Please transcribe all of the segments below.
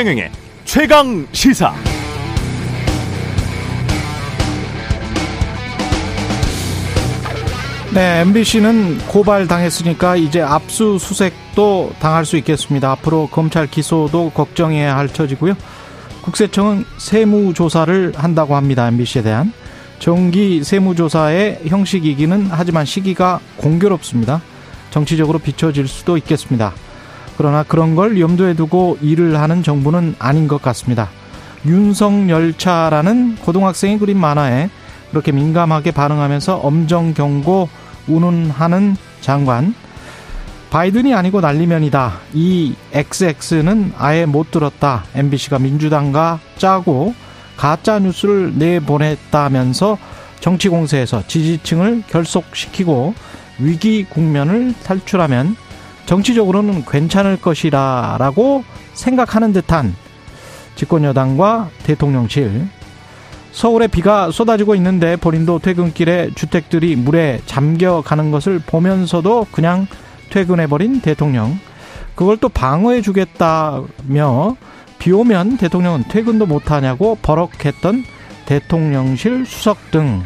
최경영의 최강 시사. 네, MBC는 고발 당했으니까 이제 압수수색도 당할 수 있겠습니다. 앞으로 검찰 기소도 걱정해야 할 처지고요. 국세청은 세무조사를 한다고 합니다. MBC에 대한 정기 세무조사의 형식이기는 하지만 시기가 공교롭습니다. 정치적으로 비춰질 수도 있겠습니다. 그러나 그런 걸 염두에 두고 일을 하는 정부는 아닌 것 같습니다. 윤석열차라는 고등학생이 그린 만화에 그렇게 민감하게 반응하면서 엄정 경고 운운하는 장관. 바이든이 아니고 난리면이다. 이 XX는 아예 못 들었다. MBC가 민주당과 짜고 가짜 뉴스를 내보냈다면서 정치 공세에서 지지층을 결속시키고 위기 국면을 탈출하면 정치적으로는 괜찮을 것이라라고 생각하는 듯한 집권 여당과 대통령실 서울에 비가 쏟아지고 있는데 본인도 퇴근길에 주택들이 물에 잠겨가는 것을 보면서도 그냥 퇴근해버린 대통령. 그걸 또 방어해 주겠다며 비 오면 대통령은 퇴근도 못하냐고 버럭했던 대통령실 수석 등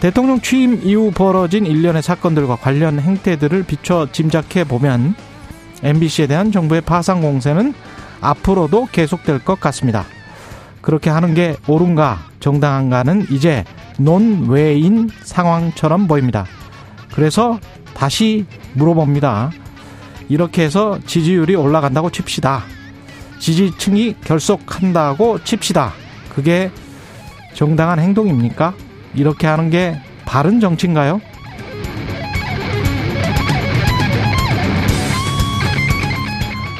대통령 취임 이후 벌어진 일련의 사건들과 관련 행태들을 비춰 짐작해 보면 MBC에 대한 정부의 파상 공세는 앞으로도 계속될 것 같습니다. 그렇게 하는 게 옳은가 정당한가는 이제 논외인 상황처럼 보입니다. 그래서 다시 물어봅니다. 이렇게 해서 지지율이 올라간다고 칩시다. 지지층이 결속한다고 칩시다. 그게 정당한 행동입니까? 이렇게 하는 게 바른 정치인가요?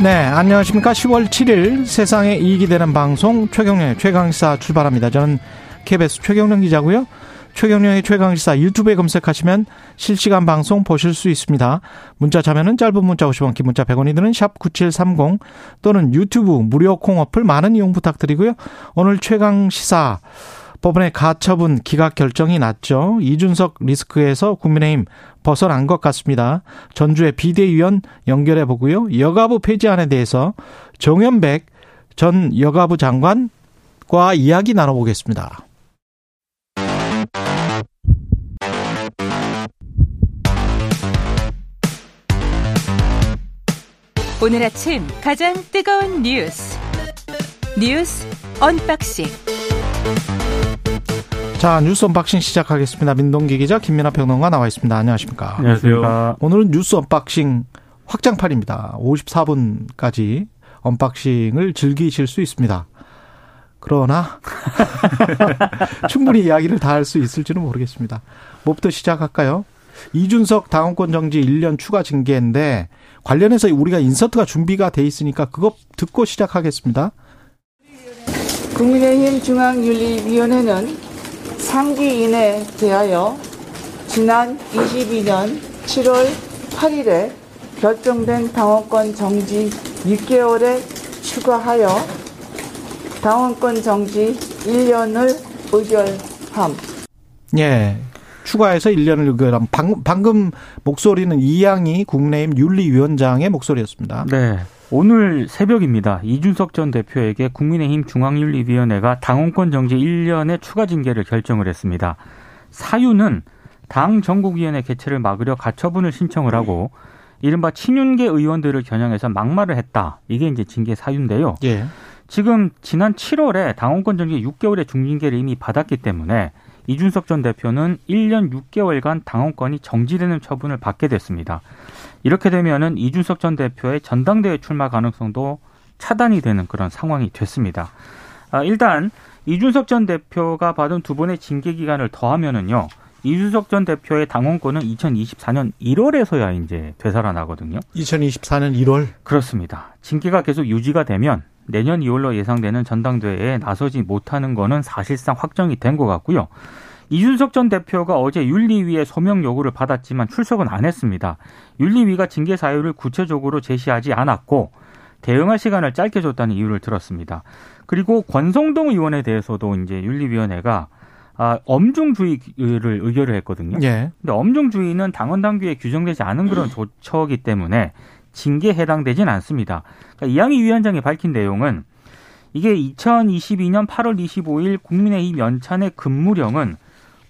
네, 안녕하십니까. 10월 7일 세상에 이익이 되는 방송 최경련의 최강시사 출발합니다. 저는 KBS 최경련 기자고요. 최경련의 최강시사 유튜브에 검색하시면 실시간 방송 보실 수 있습니다. 문자 참여는 짧은 문자 50원, 긴 문자 100원이 드는 샵 9730 또는 유튜브 무료 콩 어플 많은 이용 부탁드리고요. 오늘 최강시사 법원의 가처분 기각 결정이 났죠. 이준석 리스크에서 국민의힘 벗어난 것 같습니다. 전주의 비대위원 연결해 보고요. 여가부 폐지안에 대해서 정현백 전 여가부 장관과 이야기 나눠보겠습니다. 오늘 아침 가장 뜨거운 뉴스 뉴스 unboxing 자 뉴스 unboxing 시작하겠습니다. 민동기 기자 김민아 평론가 나와 있습니다. 안녕하십니까? 안녕하세요. 오늘은 뉴스 unboxing 확장판입니다. 54분까지 unboxing을 즐기실 수 있습니다. 그러나 충분히 이야기를 다 할 수 있을지는 모르겠습니다. 뭐부터 시작할까요? 이준석 당원권 정지 1년 추가 징계인데 관련해서 우리가 인서트가 준비가 돼 있으니까 그거 듣고 시작하겠습니다. 국민의힘 중앙윤리위원회는 상기인에 대하여 지난 22년 7월 8일에 결정된 당원권 정지 6개월에 추가하여 당원권 정지 1년을 의결함. 예. 추가해서 1년을 의결함. 방금, 방금 목소리는 이양희 국민의힘 윤리위원장의 목소리였습니다. 네. 오늘 새벽입니다. 이준석 전 대표에게 국민의힘 중앙윤리위원회가 당원권 정지 1년의 추가 징계를 결정을 했습니다. 사유는 당 전국위원회 개최를 막으려 가처분을 신청을 하고 이른바 친윤계 의원들을 겨냥해서 막말을 했다. 이게 이제 징계 사유인데요. 예. 지금 지난 7월에 당원권 정지 6개월의 중징계를 이미 받았기 때문에 이준석 전 대표는 1년 6개월간 당원권이 정지되는 처분을 받게 됐습니다. 이렇게 되면은 이준석 전 대표의 전당대회 출마 가능성도 차단이 되는 그런 상황이 됐습니다. 아, 일단 이준석 전 대표가 받은 두 번의 징계 기간을 더하면은요. 이준석 전 대표의 당원권은 2024년 1월에서야 이제 되살아나거든요. 2024년 1월 그렇습니다. 징계가 계속 유지가 되면 내년 2월로 예상되는 전당대회에 나서지 못하는 거는 사실상 확정이 된 것 같고요. 이준석 전 대표가 어제 윤리위의 소명 요구를 받았지만 출석은 안 했습니다. 윤리위가 징계 사유를 구체적으로 제시하지 않았고 대응할 시간을 짧게 줬다는 이유를 들었습니다. 그리고 권성동 의원에 대해서도 이제 윤리위원회가 아, 엄중주의를 의결을 했거든요. 예. 근데 엄중주의는 당원 당규에 규정되지 않은 그런 조처이기 때문에 징계에 해당되진 않습니다. 그러니까 이양희 위원장이 밝힌 내용은 이게 2022년 8월 25일 국민의힘 연찬의 근무령은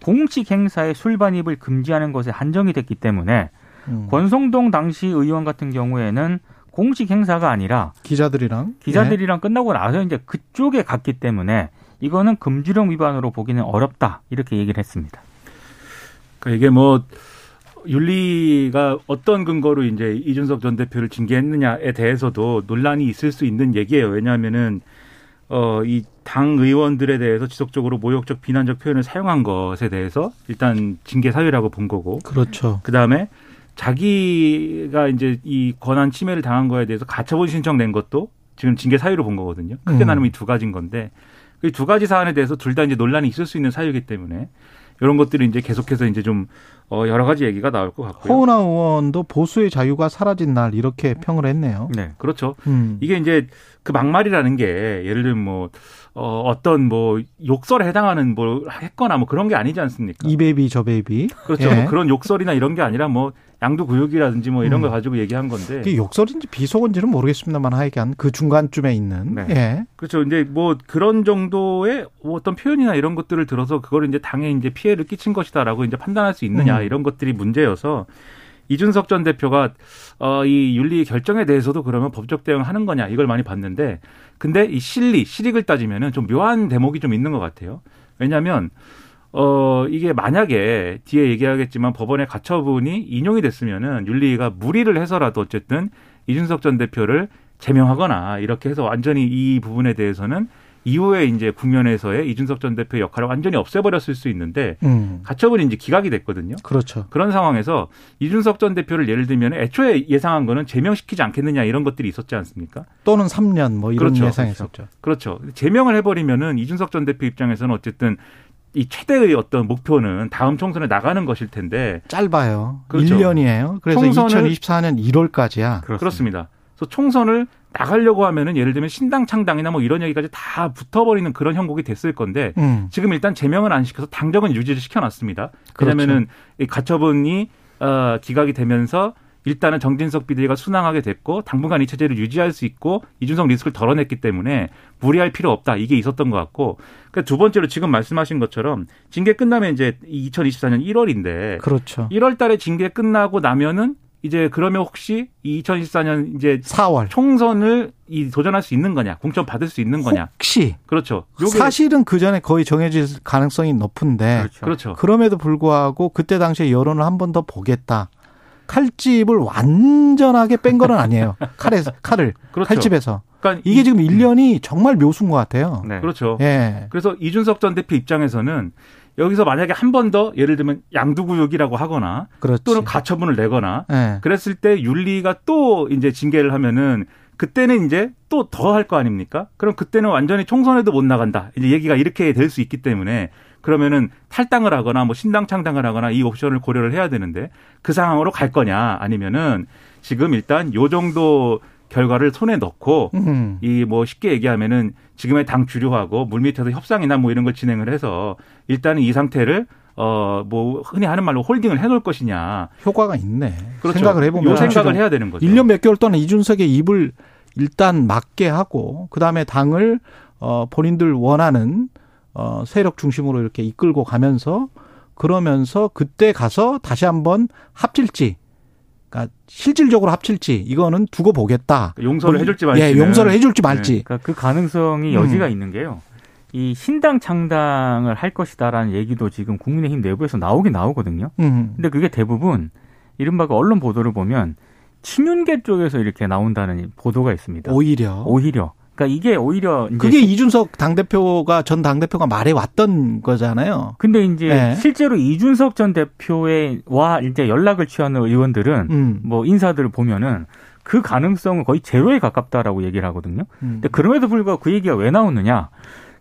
공식 행사에 술 반입을 금지하는 것에 한정이 됐기 때문에 음. 권성동 당시 의원 같은 경우에는 공식 행사가 아니라 기자들이랑 기자들이랑 예. 끝나고 나서 이제 그쪽에 갔기 때문에 이거는 금지령 위반으로 보기는 어렵다 이렇게 얘기를 했습니다. 그러니까 이게 뭐 윤리가 어떤 근거로 이제 이준석 전 대표를 징계했느냐에 대해서도 논란이 있을 수 있는 얘기예요. 왜냐하면은 어, 이 당 의원들에 대해서 지속적으로 모욕적 비난적 표현을 사용한 것에 대해서 일단 징계 사유라고 본 거고. 그렇죠. 그 다음에 자기가 이제 이 권한 침해를 당한 거에 대해서 가처분 신청 낸 것도 지금 징계 사유로 본 거거든요. 크게 음. 나누면 이두 가지인 건데 그두 가지 사안에 대해서 둘 다 이제 논란이 있을 수 있는 사유이기 때문에 이런 것들이 이제 계속해서 이제 좀 어, 여러 가지 얘기가 나올 것 같고요. 허은하 의원도 보수의 자유가 사라진 날 이렇게 평을 했네요. 네, 그렇죠. 음. 이게 이제 그 막말이라는 게 예를 들면 뭐 어, 어떤 뭐 욕설에 해당하는 뭘 했거나 뭐 그런 게 아니지 않습니까? 이 baby 저 baby. 그렇죠. 예. 뭐 그런 욕설이나 이런 게 아니라 뭐 양두구육이라든지 뭐 이런 음. 걸 가지고 얘기한 건데. 이게 욕설인지 비속어인지는 모르겠습니다만 하여간 그 중간쯤에 있는. 네. 예. 그렇죠. 이제 뭐 그런 정도의 어떤 표현이나 이런 것들을 들어서 그걸 이제 당에 이제 피해를 끼친 것이다라고 이제 판단할 수 있느냐 음. 이런 것들이 문제여서 이준석 전 대표가 어, 이 윤리 결정에 대해서도 그러면 법적 대응하는 거냐 이걸 많이 봤는데 근데 이 실리 실익을 따지면은 좀 묘한 대목이 좀 있는 것 같아요. 왜냐하면 어, 이게 만약에 뒤에 얘기하겠지만 법원의 가처분이 인용이 됐으면은 윤리가 무리를 해서라도 어쨌든 이준석 전 대표를 제명하거나 이렇게 해서 완전히 이 부분에 대해서는 이후에 이제 국면에서의 이준석 전 대표의 역할을 완전히 없애버렸을 수 있는데 음. 가처분이 이제 기각이 됐거든요. 그렇죠. 그런 상황에서 이준석 전 대표를 예를 들면 애초에 예상한 거는 제명시키지 않겠느냐 이런 것들이 있었지 않습니까? 또는 3년 뭐 이런 그렇죠. 예상했었죠. 그렇죠. 그렇죠. 제명을 해버리면은 이준석 전 대표 입장에서는 어쨌든 이 최대의 어떤 목표는 다음 총선에 나가는 것일 텐데 짧아요. 그렇죠. 1년이에요. 그래서 2024년 1월까지야. 그렇습니다. 그렇습니다. 그래서 총선을 나가려고 하면은 예를 들면 신당 창당이나 뭐 이런 얘기까지 다 붙어버리는 그런 형국이 됐을 건데 음. 지금 일단 제명은 안 시켜서 당정은 유지를 시켜놨습니다. 그렇죠. 왜냐면은 이 가처분이 어, 기각이 되면서 일단은 정진석 비대위가 순항하게 됐고 당분간 이 체제를 유지할 수 있고 이준석 리스크를 덜어냈기 때문에 무리할 필요 없다 이게 있었던 것 같고 그러니까 두 번째로 지금 말씀하신 것처럼 징계 끝나면 이제 2024년 1월인데 그렇죠. 1월달에 징계 끝나고 나면은 이제 그러면 혹시 2024년 이제 4월 총선을 이 도전할 수 있는 거냐, 공천 받을 수 있는 거냐? 혹시 그렇죠. 사실은 그 전에 거의 정해질 가능성이 높은데 그렇죠. 그렇죠. 그럼에도 불구하고 그때 당시에 여론을 한 번 더 보겠다. 칼집을 완전하게 뺀건 아니에요. 칼에 칼을 그렇죠. 칼집에서. 그러니까 이게 지금 1년이 정말 묘수인 것 같아요. 네. 그렇죠. 예. 그래서 이준석 전 대표 입장에서는 여기서 만약에 한 번 더 예를 들면 양두구역이라고 하거나 그렇지. 또는 가처분을 내거나 네. 그랬을 때 윤리가 또 이제 징계를 하면은 그때는 이제 또 더 할 거 아닙니까? 그럼 그때는 완전히 총선에도 못 나간다. 이제 얘기가 이렇게 될 수 있기 때문에 그러면은 탈당을 하거나 뭐 신당 창당을 하거나 이 옵션을 고려를 해야 되는데 그 상황으로 갈 거냐 아니면은 지금 일단 요 정도 결과를 손에 넣고 음. 이뭐 쉽게 얘기하면은 지금의 당 주류하고 물밑에서 협상이나 뭐 이런 걸 진행을 해서 일단은 이 상태를 어, 뭐, 흔히 하는 말로 홀딩을 해놓을 것이냐. 효과가 있네. 그렇죠. 생각을 해보면. 요 생각을 해야 되는 거죠. 1년 몇 개월 동안 이준석의 입을 일단 막게 하고, 그 다음에 당을, 어, 본인들 원하는, 어, 세력 중심으로 이렇게 이끌고 가면서, 그러면서 그때 가서 다시 한번 합칠지, 그러니까 실질적으로 합칠지 이거는 두고 보겠다. 용서를 뭐, 해줄지 말지. 예, 용서를 해줄지 말지. 네. 그러니까 그 가능성이 여지가 음. 있는 게요. 이 신당 창당을 할 것이다라는 얘기도 지금 국민의힘 내부에서 나오긴 나오거든요. 음. 근데 그게 대부분 이른바 그 언론 보도를 보면 친윤계 쪽에서 이렇게 나온다는 보도가 있습니다. 오히려. 오히려. 그러니까 이게 오히려 그게 이준석 당 대표가 전 당 대표가 말해 왔던 거잖아요. 근데 이제 네. 실제로 이준석 전 대표의 와 이제 연락을 취하는 의원들은 음. 뭐 인사들을 보면은 그 가능성은 거의 제로에 가깝다라고 얘기를 하거든요. 음. 근데 그럼에도 불구하고 그 얘기가 왜 나오느냐?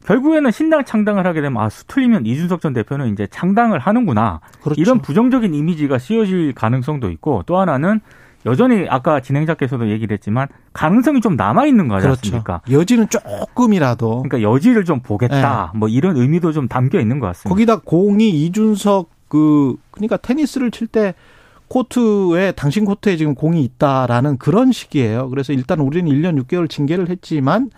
결국에는 신당 창당을 하게 되면 아 수틀리면 이준석 전 대표는 이제 창당을 하는구나 그렇죠. 이런 부정적인 이미지가 씌워질 가능성도 있고 또 하나는 여전히 아까 진행자께서도 얘기를 했지만 가능성이 좀 남아 있는 거지 그렇죠. 않습니까? 여지는 조금이라도 그러니까 여지를 좀 보겠다. 네. 뭐 이런 의미도 좀 담겨 있는 것 같습니다. 거기다 공이 이준석 그 그러니까 테니스를 칠 때 코트에 당신 코트에 지금 공이 있다라는 그런 식이에요. 그래서 일단 우리는 1년 6개월 징계를 했지만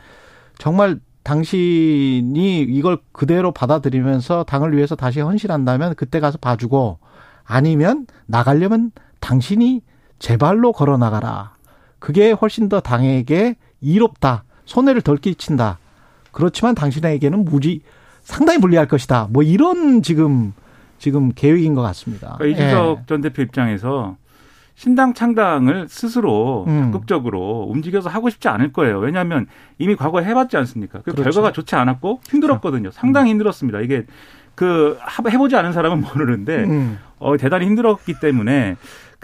정말 당신이 이걸 그대로 받아들이면서 당을 위해서 다시 헌신한다면 그때 가서 봐주고 아니면 나가려면 당신이 제 발로 걸어 나가라. 그게 훨씬 더 당에게 이롭다. 손해를 덜 끼친다. 그렇지만 당신에게는 무지 상당히 불리할 것이다. 뭐 이런 지금 지금 계획인 것 같습니다. 그러니까 이준석 예. 전 대표 입장에서 신당 창당을 스스로 음. 적극적으로 움직여서 하고 싶지 않을 거예요. 왜냐하면 이미 과거에 해봤지 않습니까? 그 그렇죠. 결과가 좋지 않았고 힘들었거든요. 상당히 힘들었습니다. 이게 그 해보지 않은 사람은 모르는데 음. 어, 대단히 힘들었기 때문에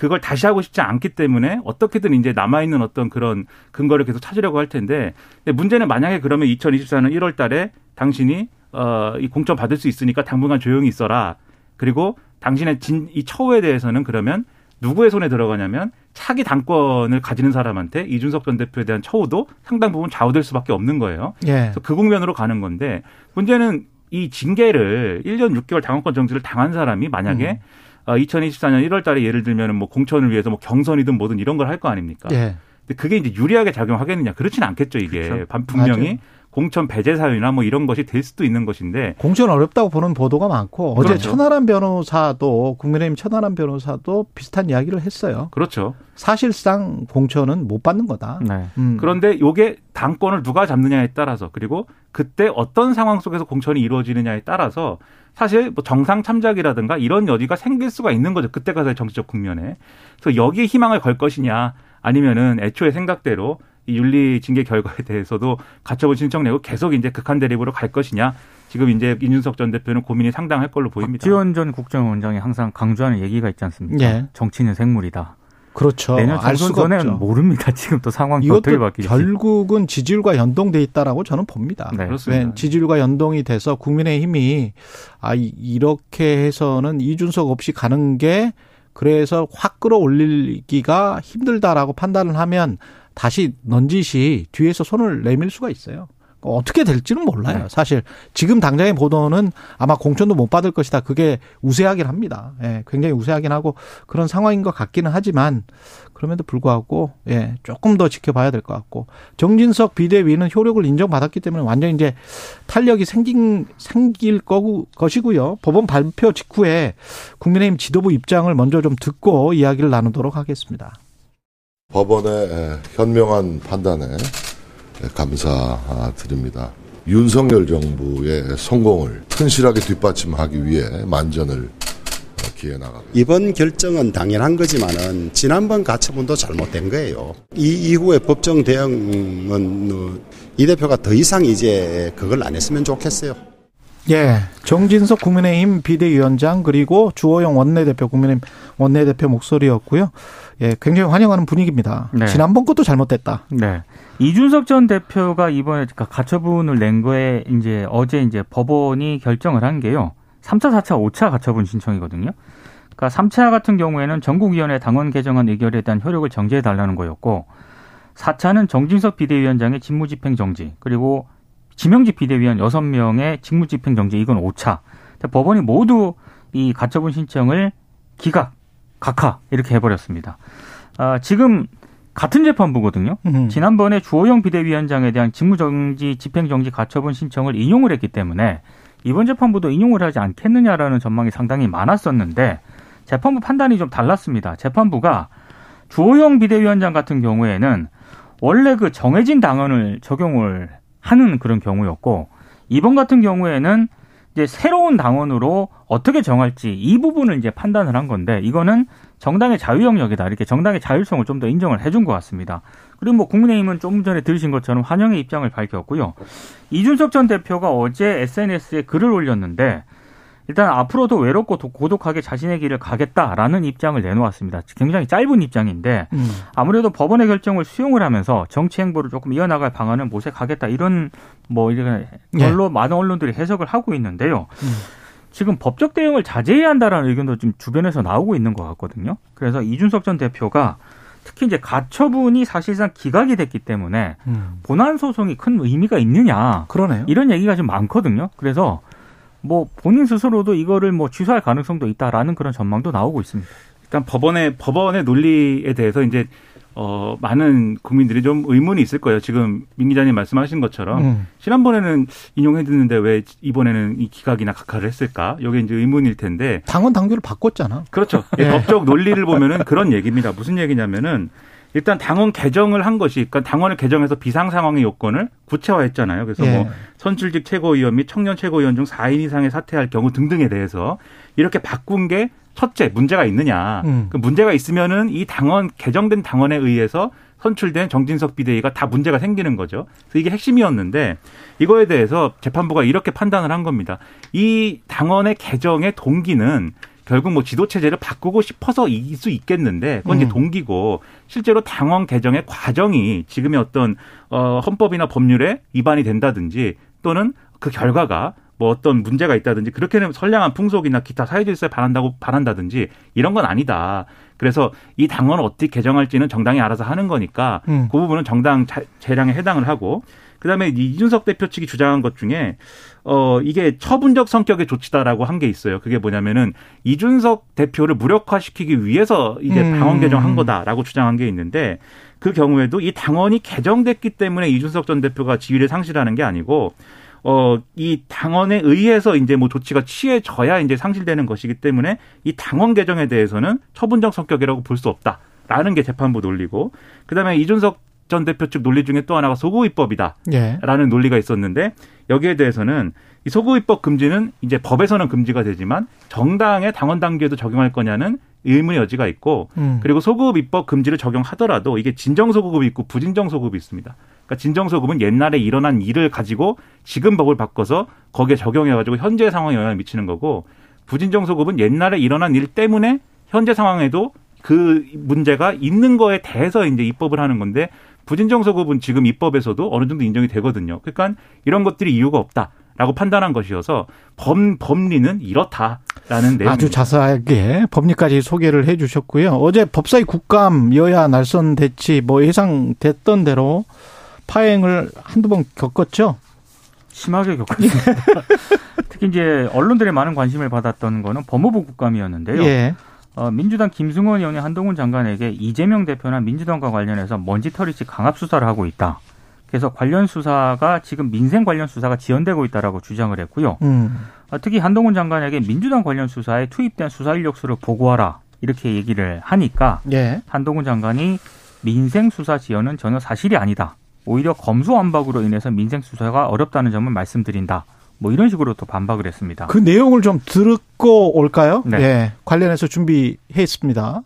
그걸 다시 하고 싶지 않기 때문에 어떻게든 이제 남아있는 어떤 그런 근거를 계속 찾으려고 할 텐데 근데 문제는 만약에 그러면 2024년 1월 달에 당신이 어, 이 공천 받을 수 있으니까 당분간 조용히 있어라. 그리고 당신의 진, 이 처우에 대해서는 그러면 누구의 손에 들어가냐면 차기 당권을 가지는 사람한테 이준석 전 대표에 대한 처우도 상당 부분 좌우될 수밖에 없는 거예요. 예. 그래서 그 국면으로 가는 건데 문제는 이 징계를 1년 6개월 당원권 정지를 당한 사람이 만약에 음. 2024년 1월 달에 예를 들면 뭐 공천을 위해서 뭐 경선이든 뭐든 이런 걸 할 거 아닙니까? 예. 근데 그게 이제 유리하게 작용하겠느냐? 그렇지는 않겠죠, 이게. 그렇죠. 분명히 맞아요. 공천 배제 사유나 뭐 이런 것이 될 수도 있는 것인데 공천 어렵다고 보는 보도가 많고 그렇죠. 어제 천하람 변호사도 국민의힘 천하람 변호사도 비슷한 이야기를 했어요. 그렇죠. 사실상 공천은 못 받는 거다. 네. 음. 그런데 요게 당권을 누가 잡느냐에 따라서 그리고 그때 어떤 상황 속에서 공천이 이루어지느냐에 따라서 사실 뭐 정상 참작이라든가 이런 여지가 생길 수가 있는 거죠. 그때 가서의 정치적 국면에. 그래서 여기에 희망을 걸 것이냐 아니면은 애초에 생각대로 이 윤리 징계 결과에 대해서도 가처분 신청 내고 계속 이제 극한 대립으로 갈 것이냐. 지금 이제 이준석 전 대표는 고민이 상당할 걸로 보입니다. 지원 전 국정원장이 항상 강조하는 얘기가 있지 않습니까? 예. 정치는 생물이다. 그렇죠. 내년 총선 전에는 모릅니다. 지금 또 상황이 어떻게 바뀌지 결국은 지지율과 연동돼 있다라고 저는 봅니다. 네. 그렇습니다. 지지율과 연동이 돼서 국민의힘이 아 이렇게 해서는 이준석 없이 가는 게 그래서 확 끌어올리기가 힘들다라고 판단을 하면 다시 넌지시 뒤에서 손을 내밀 수가 있어요. 어떻게 될지는 몰라요. 네. 사실 지금 당장의 보도는 아마 공천도 못 받을 것이다. 그게 우세하긴 합니다. 예, 굉장히 우세하긴 하고 그런 상황인 것 같기는 하지만 그럼에도 불구하고 예, 조금 더 지켜봐야 될 것 같고 정진석 비대위는 효력을 인정받았기 때문에 완전 이제 탄력이 생긴 생길 거고 것이고요. 법원 발표 직후에 국민의힘 지도부 입장을 먼저 좀 듣고 이야기를 나누도록 하겠습니다. 법원의 현명한 판단에 감사드립니다. 윤석열 정부의 성공을 튼실하게 뒷받침하기 위해 만전을 기해 나가고 이번 결정은 당연한 거지만은 지난번 가처분도 잘못된 거예요. 이 이후에 법정 대응은 어, 이 대표가 더 이상 이제 그걸 안 했으면 좋겠어요. 예, 정진석 국민의힘 비대위원장 그리고 주호영 원내대표 국민의힘 원내대표 목소리였고요. 예, 굉장히 환영하는 분위기입니다. 네. 지난번 것도 잘못됐다. 네. 이준석 전 대표가 이번에 그러니까 가처분을 낸 거에 이제 어제 이제 법원이 결정을 한 게요. 3차, 4차, 5차 가처분 신청이거든요. 그러니까 3차 같은 경우에는 전국위원회 당원 개정안 의결에 대한 효력을 정지해 달라는 거였고 4차는 정진석 비대위원장의 직무집행 정지 그리고 지명직 비대위원 6명의 직무집행 정지 이건 5차. 법원이 모두 이 가처분 신청을 기각, 각하 이렇게 해버렸습니다. 아, 지금 같은 재판부거든요. 음. 지난번에 주호영 비대위원장에 대한 직무정지, 집행정지 가처분 신청을 인용을 했기 때문에 이번 재판부도 인용을 하지 않겠느냐라는 전망이 상당히 많았었는데 재판부 판단이 좀 달랐습니다. 재판부가 주호영 비대위원장 같은 경우에는 원래 그 정해진 당원을 적용을 하는 그런 경우였고 이번 같은 경우에는 이제 새로운 당원으로 어떻게 정할지 이 부분을 이제 판단을 한 건데 이거는 정당의 자유 영역이다 이렇게 정당의 자율성을 좀 더 인정을 해준 것 같습니다. 그리고 뭐 국민의힘은 좀 전에 들으신 것처럼 환영의 입장을 밝혔고요. 이준석 전 대표가 어제 SNS에 글을 올렸는데 일단 앞으로도 외롭고 고독하게 자신의 길을 가겠다라는 입장을 내놓았습니다. 굉장히 짧은 입장인데 음. 아무래도 법원의 결정을 수용을 하면서 정치 행보를 조금 이어나갈 방안을 모색하겠다 이런 뭐 이런 걸로 예. 많은 언론들이 해석을 하고 있는데요. 음. 지금 법적 대응을 자제해야 한다라는 의견도 좀 주변에서 나오고 있는 것 같거든요. 그래서 이준석 전 대표가 특히 이제 가처분이 사실상 기각이 됐기 때문에 음. 본안 소송이 큰 의미가 있느냐 그러네요. 이런 얘기가 좀 많거든요. 그래서 뭐 본인 스스로도 이거를 뭐 취소할 가능성도 있다라는 그런 전망도 나오고 있습니다. 일단 법원의 법원의 논리에 대해서 이제 어, 많은 국민들이 좀 의문이 있을 거예요. 지금 민 기자님 말씀하신 것처럼 음. 지난번에는 인용해 드는데 왜 이번에는 이 기각이나 각하를 했을까? 이게 이제 의문일 텐데 당원 당규를 바꿨잖아. 그렇죠. 예. 법적 논리를 보면은 그런 얘기입니다. 무슨 얘기냐면은 일단 당원 개정을 한 것이 그러니까 당원을 개정해서 비상 상황의 요건을 구체화했잖아요. 그래서 예. 뭐 선출직 최고위원 및 청년 최고위원 중 4인 이상의 사퇴할 경우 등등에 대해서 이렇게 바꾼 게 첫째 문제가 있느냐. 음. 그 문제가 있으면은 이 당원 개정된 당원에 의해서 선출된 정진석 비대위가 다 문제가 생기는 거죠. 그래서 이게 핵심이었는데 이거에 대해서 재판부가 이렇게 판단을 한 겁니다. 이 당원의 개정의 동기는 결국 뭐 지도 체제를 바꾸고 싶어서일 수 있겠는데 그건 이제 음. 동기고 실제로 당원 개정의 과정이 지금의 어떤 어 헌법이나 법률에 위반이 된다든지 또는 그 결과가 뭐 어떤 문제가 있다든지 그렇게는 선량한 풍속이나 기타 사회 질서에 반한다고 반한다든지 이런 건 아니다. 그래서 이 당원을 어떻게 개정할지는 정당이 알아서 하는 거니까 음. 그 부분은 정당 재량에 해당을 하고 그다음에 이준석 대표 측이 주장한 것 중에 어 이게 처분적 성격의 조치다라고 한 게 있어요. 그게 뭐냐면은 이준석 대표를 무력화시키기 위해서 이제 음. 당원 개정한 거다라고 주장한 게 있는데 그 경우에도 이 당원이 개정됐기 때문에 이준석 전 대표가 지위를 상실하는 게 아니고 어, 이 당원에 의해서 이제 뭐 조치가 취해져야 이제 상실되는 것이기 때문에 이 당원 개정에 대해서는 처분적 성격이라고 볼 수 없다 라는 게 재판부 논리고 그다음에 이준석 전 대표 측 논리 중에 또 하나가 소고입법이다라는 예. 논리가 있었는데 여기에 대해서는 이 소고입법 금지는 이제 법에서는 금지가 되지만 정당의 당원 단계에도 적용할 거냐는 의문의 여지가 있고 음. 그리고 소급 입법 금지를 적용하더라도 이게 진정 소급이 있고 부진정 소급이 있습니다. 그러니까 진정 소급은 옛날에 일어난 일을 가지고 지금 법을 바꿔서 거기에 적용해 가지고 현재 상황에 영향을 미치는 거고 부진정 소급은 옛날에 일어난 일 때문에 현재 상황에도 그 문제가 있는 거에 대해서 이제 입법을 하는 건데 부진정 소급은 지금 입법에서도 어느 정도 인정이 되거든요. 그러니까 이런 것들이 이유가 없다. 라고 판단한 것이어서 범, 법리는 이렇다라는 내용. 아주 자세하게 법리까지 소개를 해 주셨고요. 어제 법사위 국감 여야 날선 대치 뭐 예상됐던 대로 파행을 한두 번 겪었죠? 심하게 겪었습니다. 특히 이제 언론들의 많은 관심을 받았던 거는 법무부 국감이었는데요. 예. 어, 민주당 김승원 의원이 한동훈 장관에게 이재명 대표나 민주당과 관련해서 먼지털이식 강압 수사를 하고 있다. 그래서 관련 수사가 지금 민생 관련 수사가 지연되고 있다라고 주장을 했고요. 음. 어, 특히 한동훈 장관에게 민주당 관련 수사에 투입된 수사 인력수를 보고하라 이렇게 얘기를 하니까 예. 한동훈 장관이 민생 수사 지연은 전혀 사실이 아니다. 오히려 검수완박으로 인해서 민생 수사가 어렵다는 점을 말씀드린다. 뭐 이런 식으로 또 반박을 했습니다. 그 내용을 좀 듣고 올까요? 네. 예. 관련해서 준비했습니다.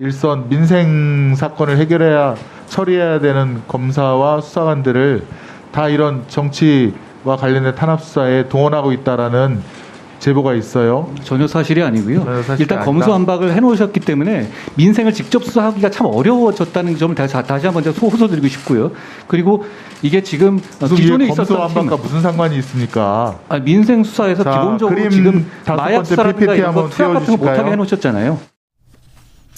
일선 민생 사건을 해결해야 처리해야 되는 검사와 수사관들을 다 이런 정치와 관련된 탄압 수사에 동원하고 있다라는 제보가 있어요. 전혀 사실이 아니고요. 전혀 사실이 일단 검수 한박을 해놓으셨기 때문에 민생을 직접 수사하기가 참 어려워졌다는 점을 다시, 다시 한번 제가 호소드리고 싶고요. 그리고 이게 지금 기존에 있었던 검수 한박과 무슨 상관이 있습니까? 아, 민생 수사에서 자, 기본적으로 지금 마약 수사라든가 이런 거 투약 같은 거 못하게 해놓으셨잖아요.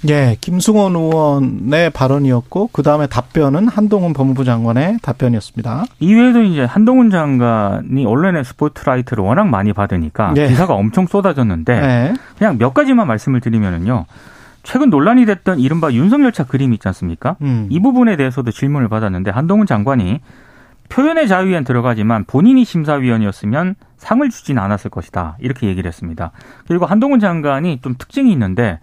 예, 김승원 의원의 발언이었고 그 다음에 답변은 한동훈 법무부 장관의 답변이었습니다. 이외에도 이제 한동훈 장관이 언론의 스포트라이트를 워낙 많이 받으니까 예. 기사가 엄청 쏟아졌는데 예. 그냥 몇 가지만 말씀을 드리면은요. 최근 논란이 됐던 이른바 윤석열차 그림 있지 않습니까? 음. 이 부분에 대해서도 질문을 받았는데 한동훈 장관이 표현의 자유엔 들어가지만 본인이 심사위원이었으면 상을 주진 않았을 것이다. 이렇게 얘기를 했습니다. 그리고 한동훈 장관이 좀 특징이 있는데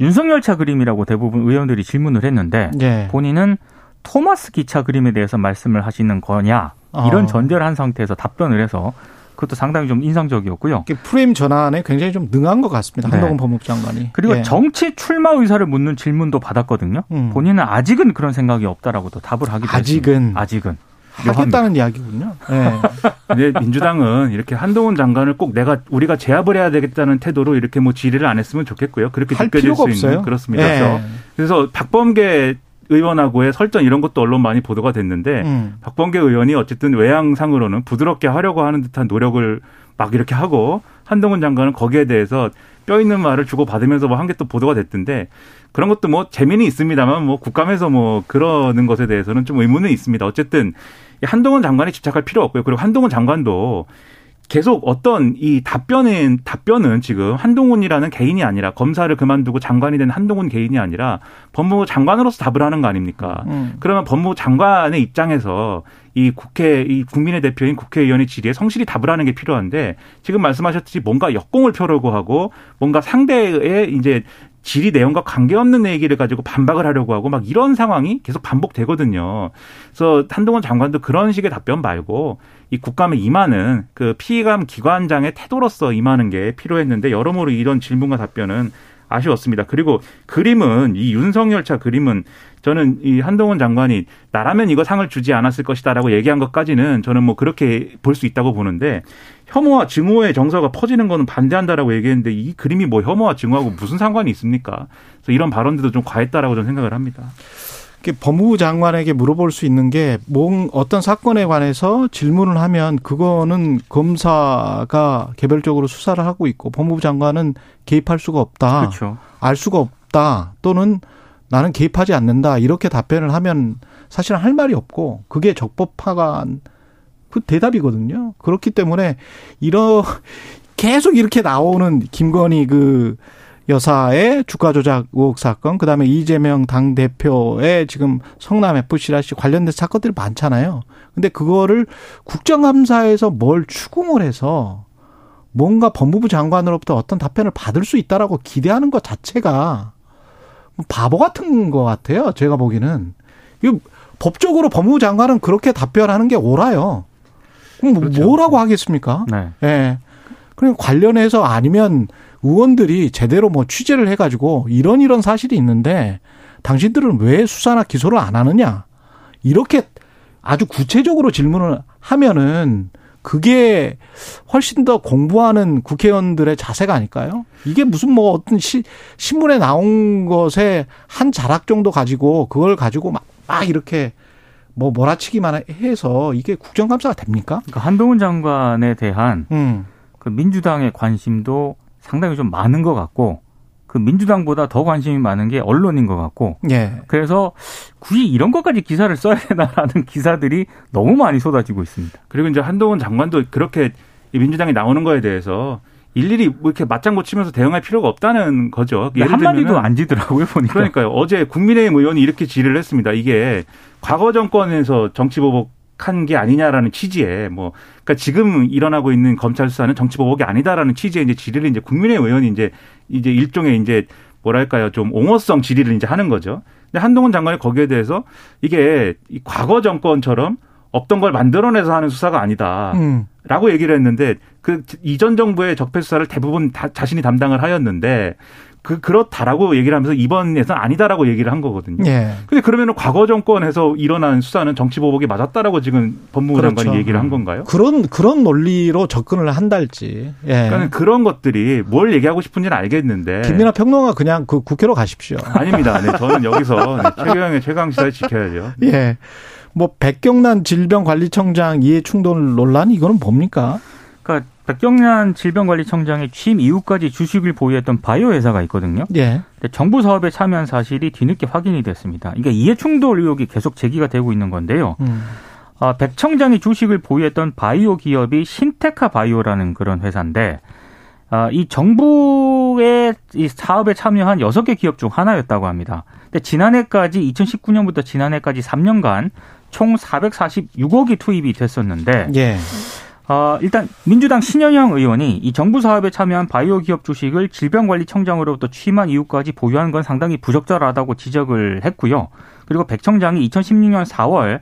윤석열 차 그림이라고 대부분 의원들이 질문을 했는데 네. 본인은 토마스 기차 그림에 대해서 말씀을 하시는 거냐 이런 어. 전제를 한 상태에서 답변을 해서 그것도 상당히 좀 인상적이었고요. 프레임 전환에 굉장히 좀 능한 것 같습니다. 네. 한동훈 법무부 장관이. 그리고 예. 정치 출마 의사를 묻는 질문도 받았거든요. 음. 본인은 아직은 그런 생각이 없다라고도 답을 하기도 아직은 했습니다. 아직은. 하겠다는 이야기군요. 네. 근데 민주당은 이렇게 한동훈 장관을 꼭 내가 우리가 제압을 해야 되겠다는 태도로 이렇게 뭐 질의를 안 했으면 좋겠고요. 그렇게 느껴질 수 없어요. 있는 그렇습니다. 네. 그래서, 그래서 박범계 의원하고의 설전 이런 것도 언론 많이 보도가 됐는데 음. 박범계 의원이 어쨌든 외양상으로는 부드럽게 하려고 하는 듯한 노력을 막 이렇게 하고 한동훈 장관은 거기에 대해서 뼈 있는 말을 주고 받으면서 뭐 한 게 또 보도가 됐던데 그런 것도 뭐 재미는 있습니다만 뭐 국감에서 뭐 그러는 것에 대해서는 좀 의문은 있습니다. 어쨌든 한동훈 장관이 집착할 필요 없고요. 그리고 한동훈 장관도 계속 어떤 이 답변은 답변은 지금 한동훈이라는 개인이 아니라 검사를 그만두고 장관이 된 한동훈 개인이 아니라 법무부 장관으로서 답을 하는 거 아닙니까? 음. 그러면 법무부 장관의 입장에서 이 국회 이 국민의 대표인 국회의원의 질의에 성실히 답을 하는 게 필요한데 지금 말씀하셨듯이 뭔가 역공을 펴려고 하고 뭔가 상대의 이제 질의 내용과 관계없는 얘기를 가지고 반박을 하려고 하고 막 이런 상황이 계속 반복되거든요. 그래서 한동훈 장관도 그런 식의 답변 말고 이 국감에 임하는 그 피감 기관장의 태도로서 임하는 게 필요했는데 여러모로 이런 질문과 답변은 아쉬웠습니다. 그리고 그림은 이 윤석열 차 그림은 저는 이 한동훈 장관이 나라면 이거 상을 주지 않았을 것이다라고 얘기한 것까지는 저는 뭐 그렇게 볼 수 있다고 보는데 혐오와 증오의 정서가 퍼지는 거는 반대한다라고 얘기했는데 이 그림이 뭐 혐오와 증오하고 무슨 상관이 있습니까? 그래서 이런 발언들도 좀 과했다라고 저는 생각을 합니다. 법무부 장관에게 물어볼 수 있는 게 뭔 어떤 사건에 관해서 질문을 하면 그거는 검사가 개별적으로 수사를 하고 있고 법무부 장관은 개입할 수가 없다. 그렇죠. 알 수가 없다. 또는 나는 개입하지 않는다. 이렇게 답변을 하면 사실은 할 말이 없고 그게 적법화간 그 대답이거든요. 그렇기 때문에 이런 계속 이렇게 나오는 김건희 그 여사의 주가 조작 의혹 사건, 그 다음에 이재명 당 대표의 지금 성남 FC라시 관련된 사건들이 많잖아요. 근데 그거를 국정감사에서 뭘 추궁을 해서 뭔가 법무부 장관으로부터 어떤 답변을 받을 수 있다라고 기대하는 것 자체가 바보 같은 것 같아요. 제가 보기에는. 이거 법적으로 법무부 장관은 그렇게 답변하는 게 옳아요. 그럼 뭐 그렇죠. 뭐라고 하겠습니까? 네. 예. 네. 그럼 관련해서 아니면 의원들이 제대로 뭐 취재를 해가지고 이런 이런 사실이 있는데 당신들은 왜 수사나 기소를 안 하느냐 이렇게 아주 구체적으로 질문을 하면은 그게 훨씬 더 공부하는 국회의원들의 자세가 아닐까요? 이게 무슨 뭐 어떤 시, 신문에 나온 것에 한 자락 정도 가지고 그걸 가지고 막, 막 이렇게 뭐 몰아치기만 해서 이게 국정감사가 됩니까? 그러니까 한동훈 장관에 대한 음. 그 민주당의 관심도 상당히 좀 많은 것 같고 그 민주당보다 더 관심이 많은 게 언론인 것 같고 예. 그래서 굳이 이런 것까지 기사를 써야 되나라는 기사들이 너무 많이 쏟아지고 있습니다. 그리고 이제 한동훈 장관도 그렇게 민주당이 나오는 거에 대해서 일일이 뭐 이렇게 맞장구 치면서 대응할 필요가 없다는 거죠. 한마디도 안 지더라고요 보니까. 그러니까요. 어제 국민의힘 의원이 이렇게 질의를 했습니다. 이게 과거 정권에서 정치보복 한게 아니냐라는 취지에 뭐 그러니까 지금 일어나고 있는 검찰 수사는 정치 보복이 아니다라는 취지의 이제 질의를 이제 국민의 의원이 이제 이제 일종의 이제 뭐랄까요 좀 옹호성 질의를 이제 하는 거죠. 근데 한동훈 장관이 거기에 대해서 이게 과거 정권처럼 없던 걸 만들어내서 하는 수사가 아니다. 음. 라고 얘기를 했는데 그 이전 정부의 적폐 수사를 대부분 다 자신이 담당을 하였는데 그 그렇다라고 얘기를 하면서 이번에서는 아니다라고 얘기를 한 거거든요. 예. 근데 그러면 은 과거 정권에서 일어난 수사는 정치 보복이 맞았다라고 지금 법무부 그렇죠. 장관이 얘기를 한 건가요? 그런 그런 논리로 접근을 한달지. 예. 그러니까 그런 것들이 뭘 얘기하고 싶은지는 알겠는데. 김민아 평론가 그냥 그 국회로 가십시오. 아닙니다. 네, 저는 여기서 네, 최경영의 최강 시사를 지켜야죠. 예. 뭐 백경란 질병관리청장 이해 충돌 논란 이거는 뭡니까? 그러니까 백경란 질병관리청장의 취임 이후까지 주식을 보유했던 바이오 회사가 있거든요. 예. 정부 사업에 참여한 사실이 뒤늦게 확인이 됐습니다. 이게 이해충돌 의혹이 계속 제기가 되고 있는 건데요. 음. 아, 백 청장이 주식을 보유했던 바이오 기업이 신테카 바이오라는 그런 회사인데 아, 이 정부의 이 사업에 참여한 여섯 개 기업 중 하나였다고 합니다. 근데 지난해까지 2019년부터 지난해까지 3년간 총 446억이 투입이 됐었는데 예. 어, 일단 민주당 신현영 의원이 이 정부 사업에 참여한 바이오 기업 주식을 질병관리청장으로부터 취임한 이후까지 보유한 건 상당히 부적절하다고 지적을 했고요. 그리고 백 청장이 2016년 4월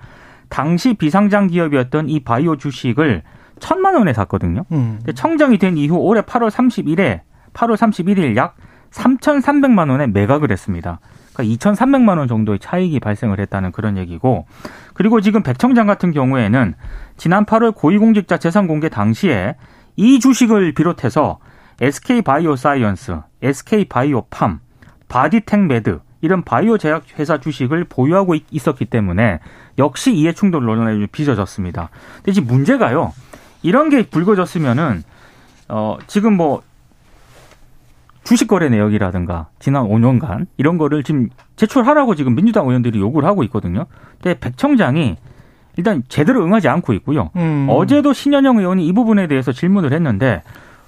당시 비상장 기업이었던 이 바이오 주식을 천만 원에 샀거든요. 음. 청장이 된 이후 올해 8월 30일에 8월 31일 약 3,300만 원에 매각을 했습니다. 그러니까 2,300만 원 정도의 차익이 발생을 했다는 그런 얘기고 그리고 지금 백 청장 같은 경우에는 지난 8월 고위공직자 재산 공개 당시에 이 주식을 비롯해서 SK 바이오사이언스, SK 바이오팜, 바디텍 메드 이런 바이오 제약 회사 주식을 보유하고 있었기 때문에 역시 이해 충돌 논란이 빚어졌습니다. 근데 지금 문제가요. 이런 게 불거졌으면은 어 지금 뭐 주식 거래 내역이라든가 지난 5년간 이런 거를 지금 제출하라고 지금 민주당 의원들이 요구를 하고 있거든요. 근데 백 청장이 일단 제대로 응하지 않고 있고요. 음. 어제도 신현영 의원이 이 부분에 대해서 질문을 했는데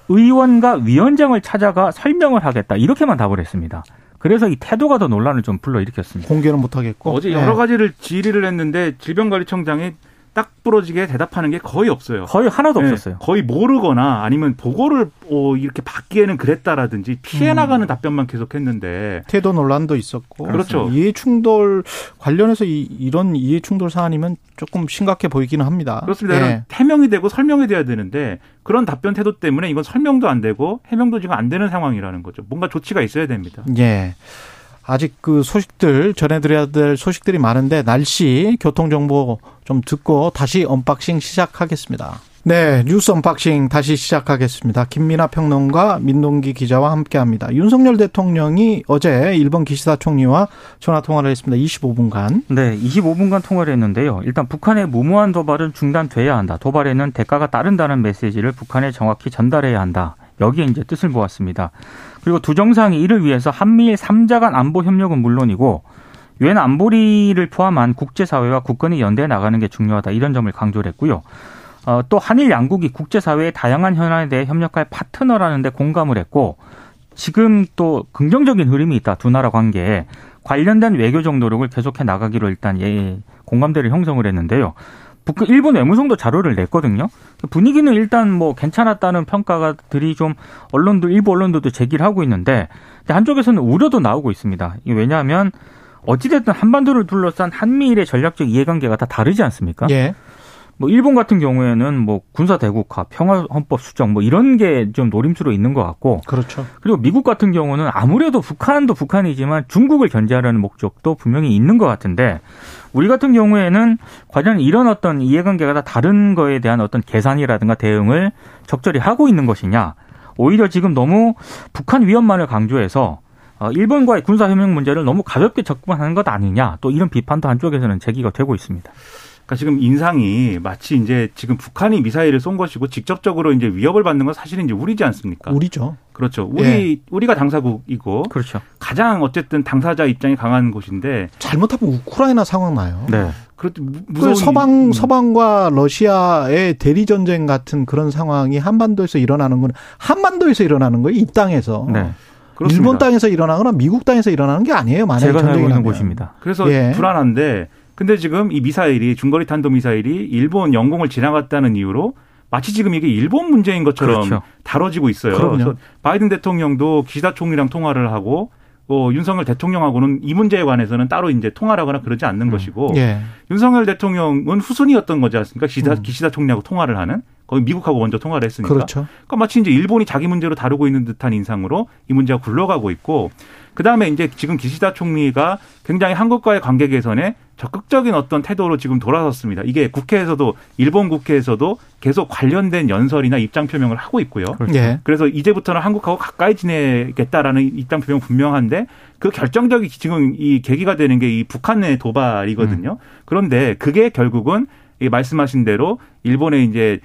의원과 위원장을 찾아가 설명을 하겠다 이렇게만 답을 했습니다. 그래서 이 태도가 더 논란을 좀 불러일으켰습니다. 공개는 못하겠고 어제 여러 네. 가지를 질의를 했는데 질병관리청장이 딱 부러지게 대답하는 게 거의 없어요. 거의 하나도 네, 없었어요. 거의 모르거나 아니면 보고를 어, 이렇게 받기에는 그랬다라든지 피해 음. 나가는 음. 답변만 계속했는데 태도 논란도 있었고 그렇죠. 이해 충돌 관련해서 이, 런 이해 충돌 사안이면 조금 심각해 보이기는 합니다. 그렇습니다. 네. 해명이 되고 설명이 돼야 되는데 그런 답변 태도 때문에 이건 설명도 안 되고 해명도 지금 안 되는 상황이라는 거죠. 뭔가 조치가 있어야 됩니다. 예. 아직 그 소식들 전해드려야 될 소식들이 많은데 날씨 교통 정보 좀 듣고 다시 unboxing 시작하겠습니다. 네, 뉴스 unboxing 다시 시작하겠습니다. 김민아 평론가 민동기 기자와 함께합니다. 윤석열 대통령이 어제 일본 기시다 총리와 전화 통화를 했습니다. 25분간. 네, 25분간 통화를 했는데요. 일단 북한의 무모한 도발은 중단돼야 한다. 도발에는 대가가 따른다는 메시지를 북한에 정확히 전달해야 한다. 여기에 이제 뜻을 보았습니다. 그리고 두 정상이 이를 위해서 한미일 3자 간 안보 협력은 물론이고 유엔 안보리를 포함한 국제사회와 국권이 연대해 나가는 게 중요하다 이런 점을 강조를 했고요. 어, 또 한일 양국이 국제사회의 다양한 현안에 대해 협력할 파트너라는 데 공감을 했고 지금 또 긍정적인 흐름이 있다 두 나라 관계에 관련된 외교적 노력을 계속해 나가기로 일단 예, 공감대를 형성을 했는데요. 북한 일본 외무성도 자료를 냈거든요. 분위기는 일단 뭐 괜찮았다는 평가들이 좀 언론도 일부 언론들도 제기를 하고 있는데 한쪽에서는 우려도 나오고 있습니다. 왜냐하면 어찌됐든 한반도를 둘러싼 한미일의 전략적 이해관계가 다 다르지 않습니까? 예. 뭐 일본 같은 경우에는 뭐 군사 대국화, 평화 헌법 수정 뭐 이런 게 좀 노림수로 있는 것 같고 그렇죠. 그리고 미국 같은 경우는 아무래도 북한도 북한이지만 중국을 견제하려는 목적도 분명히 있는 것 같은데 우리 같은 경우에는 과연 이런 어떤 이해관계가 다 다른 거에 대한 어떤 계산이라든가 대응을 적절히 하고 있는 것이냐 오히려 지금 너무 북한 위협만을 강조해서 어, 일본과의 군사협력 문제를 너무 가볍게 접근하는 것 아니냐 또 이런 비판도 한쪽에서는 제기가 되고 있습니다. 그러니까 지금 인상이 마치 이제 지금 북한이 미사일을 쏜 것이고 직접적으로 이제 위협을 받는 건 사실은 이제 우리지 않습니까? 우리죠. 그렇죠. 우리 예. 우리가 당사국이고 그렇죠. 가장 어쨌든 당사자 입장이 강한 곳인데 잘못하면 우크라이나 상황 나요. 네. 그렇죠. 그 서방 음. 서방과 러시아의 대리 전쟁 같은 그런 상황이 한반도에서 일어나는 건 한반도에서 일어나는 거예요. 이 땅에서. 네. 그렇습니다. 일본 땅에서 일어나거나 미국 땅에서 일어나는 게 아니에요. 만약에 제가 살고 있는 곳입니다. 그래서 예. 불안한데 근데 지금 이 미사일이 중거리 탄도 미사일이 일본 영공을 지나갔다는 이유로 마치 지금 이게 일본 문제인 것처럼 그렇죠. 다뤄지고 있어요. 그럼요. 그래서 바이든 대통령도 기시다 총리랑 통화를 하고 어, 윤석열 대통령하고는 이 문제에 관해서는 따로 이제 통화를 하거나 그러지 않는 음. 것이고 예. 윤석열 대통령은 후순이었던 거지 않습니까? 기시다, 음. 기시다 총리하고 통화를 하는 거기 미국하고 먼저 통화를 했으니까. 그렇죠. 그러니까 마치 이제 일본이 자기 문제로 다루고 있는 듯한 인상으로 이 문제가 굴러가고 있고 그 다음에 이제 지금 기시다 총리가 굉장히 한국과의 관계 개선에 적극적인 어떤 태도로 지금 돌아섰습니다. 이게 국회에서도 일본 국회에서도 계속 관련된 연설이나 입장 표명을 하고 있고요. 예. 그래서 이제부터는 한국하고 가까이 지내겠다라는 입장 표명 분명한데 그 결정적인 지금 이 계기가 되는 게 이 북한 내 도발이거든요. 음. 그런데 그게 결국은 이 말씀하신 대로 일본의 이제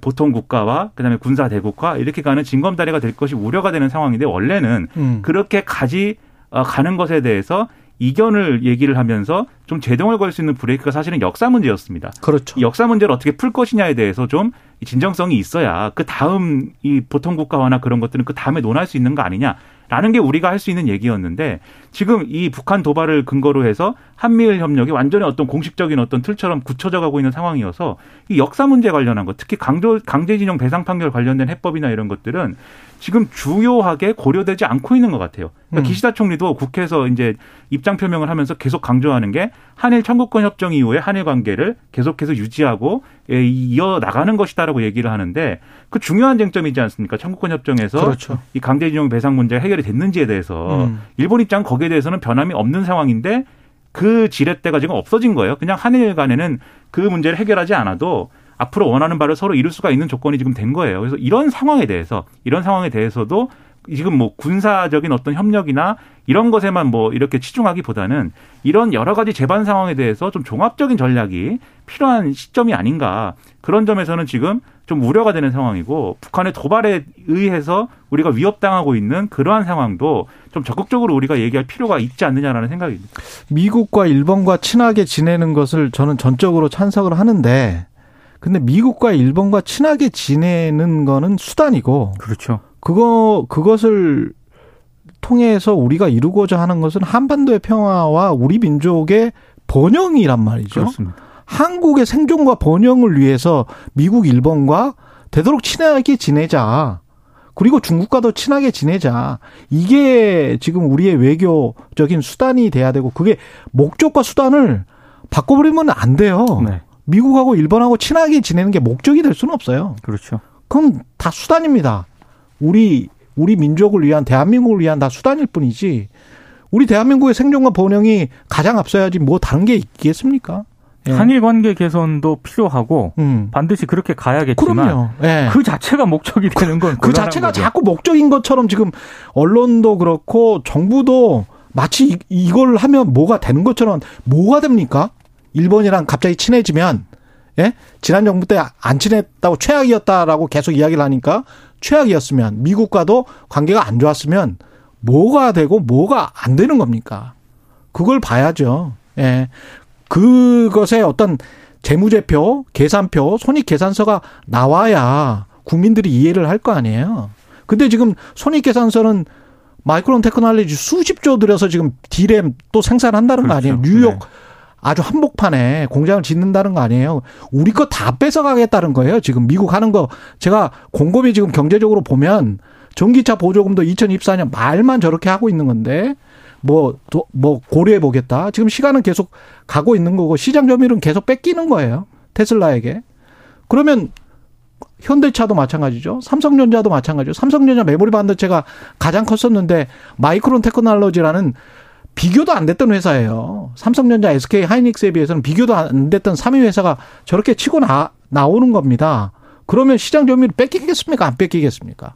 보통 국가와 그다음에 군사 대국화 이렇게 가는 징검다리가 될 것이 우려가 되는 상황인데 원래는 음. 그렇게 가지 어, 가는 것에 대해서 이견을 얘기를 하면서 좀 제동을 걸 수 있는 브레이크가 사실은 역사 문제였습니다. 그렇죠. 역사 문제를 어떻게 풀 것이냐에 대해서 좀 진정성이 있어야 그 다음 이 보통 국가화나 그런 것들은 그 다음에 논할 수 있는 거 아니냐. 라는 게 우리가 할 수 있는 얘기였는데 지금 이 북한 도발을 근거로 해서 한미일 협력이 완전히 어떤 공식적인 어떤 틀처럼 굳혀져 가고 있는 상황이어서 이 역사 문제 관련한 것 특히 강조 강제징용 배상 판결 관련된 해법이나 이런 것들은 지금 주요하게 고려되지 않고 있는 것 같아요. 그러니까 음. 기시다 총리도 국회에서 이제 입장 표명을 하면서 계속 강조하는 게 한일 청구권 협정 이후에 한일 관계를 계속해서 유지하고 예, 이어 나가는 것이다라고 얘기를 하는데 그 중요한 쟁점이지 않습니까? 청구권 협정에서 그렇죠. 이 강제징용 배상 문제가 해결이 됐는지에 대해서 음. 일본 입장 거기 에 대해서는 변함이 없는 상황인데 그 지렛대가 지금 없어진 거예요. 그냥 한일 간에는 그 문제를 해결하지 않아도 앞으로 원하는 바를 서로 이룰 수가 있는 조건이 지금 된 거예요. 그래서 이런 상황에 대해서 이런 상황에 대해서도 지금 뭐 군사적인 어떤 협력이나 이런 것에만 뭐 이렇게 치중하기보다는 이런 여러 가지 재반 상황에 대해서 좀 종합적인 전략이 필요한 시점이 아닌가 그런 점에서는 지금 좀 우려가 되는 상황이고 북한의 도발에 의해서 우리가 위협당하고 있는 그러한 상황도 좀 적극적으로 우리가 얘기할 필요가 있지 않느냐라는 생각입니다. 미국과 일본과 친하게 지내는 것을 저는 전적으로 찬성을 하는데 근데 미국과 일본과 친하게 지내는 거는 수단이고 그렇죠. 그거 그것을 통해서 우리가 이루고자 하는 것은 한반도의 평화와 우리 민족의 번영이란 말이죠. 그렇습니다. 한국의 생존과 번영을 위해서 미국, 일본과 되도록 친하게 지내자. 그리고 중국과도 친하게 지내자. 이게 지금 우리의 외교적인 수단이 돼야 되고 그게 목적과 수단을 바꿔버리면 안 돼요. 네. 미국하고 일본하고 친하게 지내는 게 목적이 될 수는 없어요. 그렇죠. 그럼 다 수단입니다. 우리 우리 민족을 위한 대한민국을 위한 다 수단일 뿐이지. 우리 대한민국의 생존과 번영이 가장 앞서야지 뭐 다른 게 있겠습니까? 예. 한일 관계 개선도 필요하고 음. 반드시 그렇게 가야겠지만 예. 그 자체가 목적이 되는 건그 자체가 거죠. 자꾸 목적인 것처럼 지금 언론도 그렇고 정부도 마치 이걸 하면 뭐가 되는 것처럼 뭐가 됩니까? 일본이랑 갑자기 친해지면 예? 지난 정부 때 안 친했다고 최악이었다라고 계속 이야기를 하니까 최악이었으면 미국과도 관계가 안 좋았으면 뭐가 되고 뭐가 안 되는 겁니까? 그걸 봐야죠. 예. 그것에 어떤 재무제표, 계산표, 손익계산서가 나와야 국민들이 이해를 할 거 아니에요. 근데 지금 손익계산서는 마이크론 테크놀로지 수십조 들여서 지금 디램 또 생산한다는 그렇죠. 거 아니에요. 뉴욕 네. 아주 한복판에 공장을 짓는다는 거 아니에요. 우리 거 다 뺏어가겠다는 거예요. 지금 미국 하는 거 제가 곰곰이 지금 경제적으로 보면 전기차 보조금도 2024년 말만 저렇게 하고 있는 건데 뭐, 뭐, 고려해 보겠다. 지금 시간은 계속 가고 있는 거고 시장 점유율은 계속 뺏기는 거예요. 테슬라에게. 그러면 현대차도 마찬가지죠. 삼성전자도 마찬가지죠. 삼성전자 메모리 반도체가 가장 컸었는데 마이크론 테크놀로지라는 비교도 안 됐던 회사예요. 삼성전자, SK 하이닉스에 비해서는 비교도 안 됐던 3위 회사가 저렇게 치고 나, 나오는 겁니다. 그러면 시장 점유율 뺏기겠습니까? 안 뺏기겠습니까?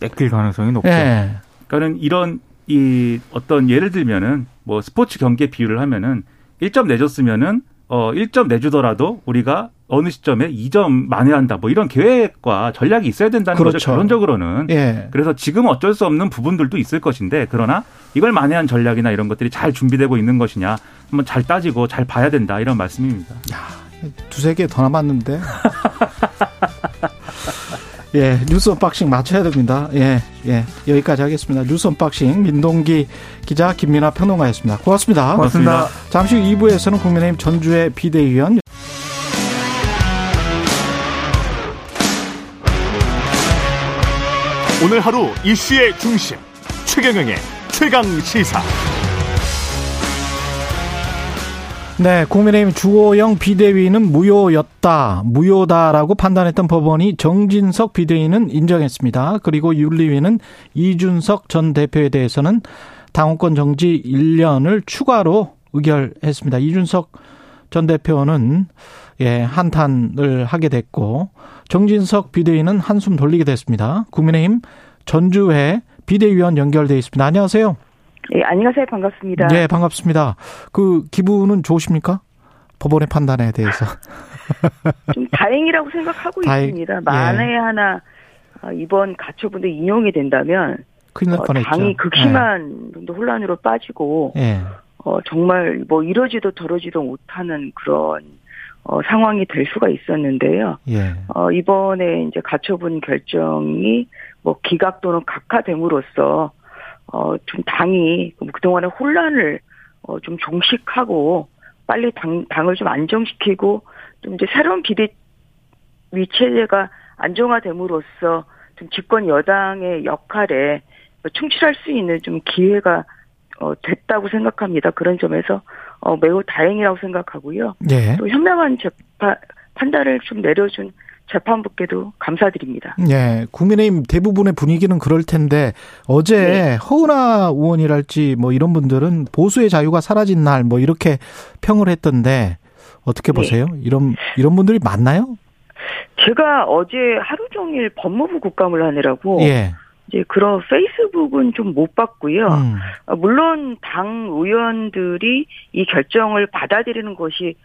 뺏길 가능성이 높죠. 네. 그러니까는 이런 이 어떤 예를 들면은 뭐 스포츠 경기에 비유를 하면은 1점 내줬으면은 어 1점 내주더라도 우리가 어느 시점에 2점 만회한다 뭐 이런 계획과 전략이 있어야 된다는 그렇죠. 거죠 결론적으로는 예. 그래서 지금 어쩔 수 없는 부분들도 있을 것인데 그러나 이걸 만회한 전략이나 이런 것들이 잘 준비되고 있는 것이냐 한번 잘 따지고 잘 봐야 된다 이런 말씀입니다. 야, 두세 개 더 남았는데. 예, 뉴스 언박싱 맞춰야 됩니다. 예, 예. 여기까지 하겠습니다. 뉴스 언박싱 민동기 기자 김민아 평론가였습니다. 고맙습니다. 고맙습니다. 잠시 후 2부에서는 국민의힘 전주혜 비대위원 오늘 하루 이슈의 중심 최경영의 최강 시사. 네, 국민의힘 주호영 비대위는 무효였다, 무효다라고 판단했던 법원이 정진석 비대위는 인정했습니다. 그리고 윤리위는 이준석 전 대표에 대해서는 당원권 정지 1년을 추가로 의결했습니다. 이준석 전 대표는 예, 한탄을 하게 됐고 정진석 비대위는 한숨 돌리게 됐습니다. 국민의힘 전주회 비대위원 연결돼 있습니다. 안녕하세요. 예, 안녕하세요. 반갑습니다. 네, 반갑습니다. 그 기분은 좋으십니까? 법원의 판단에 대해서. 좀 다행이라고 생각하고 다행, 있습니다. 만에 예. 하나 어, 이번 가처분도 인용이 된다면 큰일 날 어, 뻔했죠. 당이 극심한 예. 혼란으로 빠지고 예. 어, 정말 뭐 이러지도 저러지도 못하는 그런 어, 상황이 될 수가 있었는데요. 예. 어, 이번에 이제 가처분 결정이 뭐 기각 또는 각하됨으로써 어, 좀 당이 그동안의 혼란을 어, 좀 종식하고 빨리 당, 당을 좀 안정시키고 좀 이제 새로운 비대 위 체제가 안정화됨으로써 좀 집권 여당의 역할에 충실할 수 있는 좀 기회가 어, 됐다고 생각합니다. 그런 점에서 어, 매우 다행이라고 생각하고요. 네. 또 현명한 재판 판단을 좀 내려준 재판부께도 감사드립니다. 네, 국민의힘 대부분의 분위기는 그럴 텐데 어제 네. 허은하 의원이랄지 뭐 이런 분들은 보수의 자유가 사라진 날 뭐 이렇게 평을 했던데 어떻게 네. 보세요? 네. 이런 이런 분들이 많나요? 제가 어제 하루 종일 법무부 국감을 하느라고 예. 이제 그런 페이스북은 좀 못 봤고요. 음. 물론 당 의원들이 이 결정을 받아들이는 것이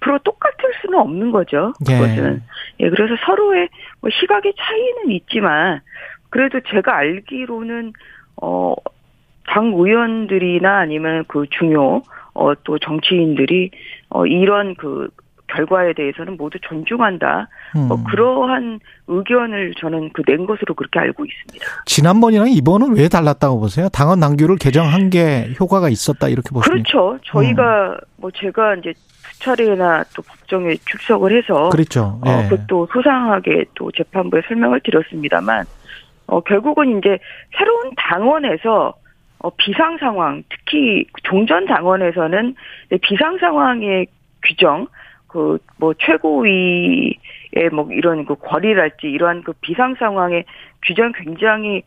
100% 똑같을 수는 없는 거죠. 예. 그것은. 예. 예, 그래서 서로의 뭐 시각의 차이는 있지만 그래도 제가 알기로는 어, 당 의원들이나 아니면 그 중요 어, 또 정치인들이 어, 이런 그 결과에 대해서는 모두 존중한다. 뭐 음. 뭐 그러한 의견을 저는 그 낸 것으로 그렇게 알고 있습니다. 지난번이랑 이번은 왜 달랐다고 보세요? 당헌 당규를 개정한 게 효과가 있었다 이렇게 보십니까? 그렇죠. 저희가 음. 뭐 제가 이제 두 차례나 또 법정에 출석을 해서 그렇죠. 예. 어, 그것도 소상하게 또 재판부에 설명을 드렸습니다만 어, 결국은 이제 새로운 당원에서 어, 비상 상황, 특히 종전 당원에서는 비상 상황의 규정, 그 뭐 최고위의 뭐 이런 그 권리랄지 이러한 그 비상 상황의 규정 굉장히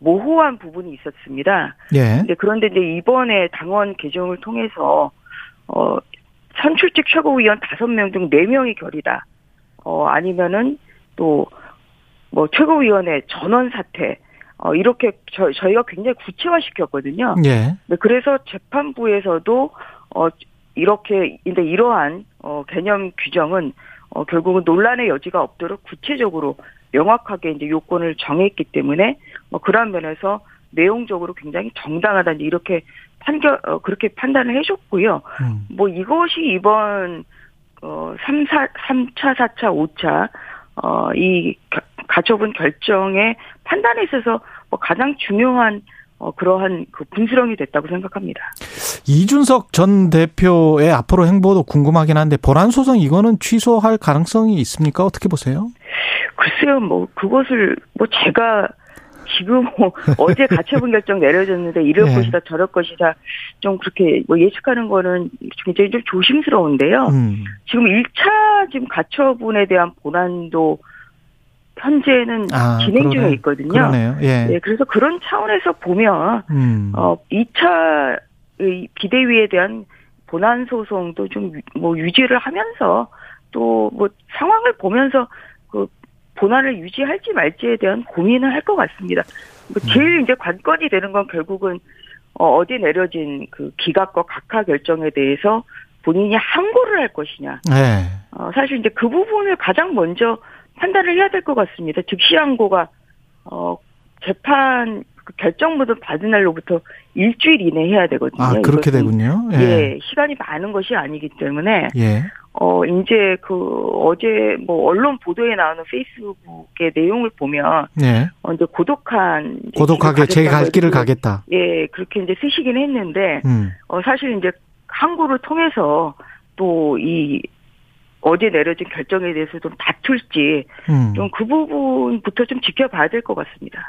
모호한 부분이 있었습니다. 예. 근데 그런데 이제 이번에 당원 개정을 통해서 어 선출직 최고위원 다섯 명 중 네 명이 결이다. 어 아니면은 또 뭐 최고위원회 전원 사퇴 어, 이렇게 저, 저희가 굉장히 구체화 시켰거든요. 예. 네, 그래서 재판부에서도, 어, 이렇게, 근데 이러한, 어, 개념 규정은, 어, 결국은 논란의 여지가 없도록 구체적으로 명확하게 이제 요건을 정했기 때문에, 뭐, 그런 면에서 내용적으로 굉장히 정당하다, 이렇게 판결, 어, 그렇게 판단을 해줬고요. 음. 뭐, 이것이 이번, 어, 3, 4, 3차, 4차, 5차, 어, 이 가처분 결정의 판단에 있어서 뭐 가장 중요한 어, 그러한 그 분수령이 됐다고 생각합니다. 이준석 전 대표의 앞으로 행보도 궁금하긴 한데 보란 소송 이거는 취소할 가능성이 있습니까? 어떻게 보세요? 글쎄요, 뭐 그것을 뭐 제가 지금 뭐 어제 가처분 결정 내려졌는데 이럴 네. 것이다 저럴 것이다 좀 그렇게 뭐 예측하는 거는 굉장히 좀 조심스러운데요. 음. 지금 1차 지금 가처분에 대한 본안도 현재는 아, 진행 그러네. 중에 있거든요. 그러네요. 예. 네, 그래서 그런 차원에서 보면 음. 어 2차 비대위에 대한 본안 소송도 좀 뭐 유지를 하면서 또 뭐 상황을 보면서 그 본안을 유지할지 말지에 대한 고민을 할 것 같습니다. 뭐 제일 음. 이제 관건이 되는 건 결국은 어, 어제 내려진 그 기각과 각하 결정에 대해서 본인이 항고를 할 것이냐. 네. 어, 사실 이제 그 부분을 가장 먼저 판단을 해야 될 것 같습니다. 즉시 항고가 어 재판 그 결정문을 받은 날로부터 일주일 이내 해야 되거든요. 아 그렇게 되군요. 예. 예. 시간이 많은 것이 아니기 때문에 예. 어 이제 그 어제 뭐 언론 보도에 나오는 페이스북의 내용을 보면 예. 어 이제 고독한 고독하게 제 갈 길을 가겠다. 예 그렇게 이제 쓰시긴 했는데 음. 어 사실 이제 항고를 통해서 또 이 어제 내려진 결정에 대해서 좀 다툴지 음. 좀그 부분부터 좀 지켜봐야 될 것 같습니다.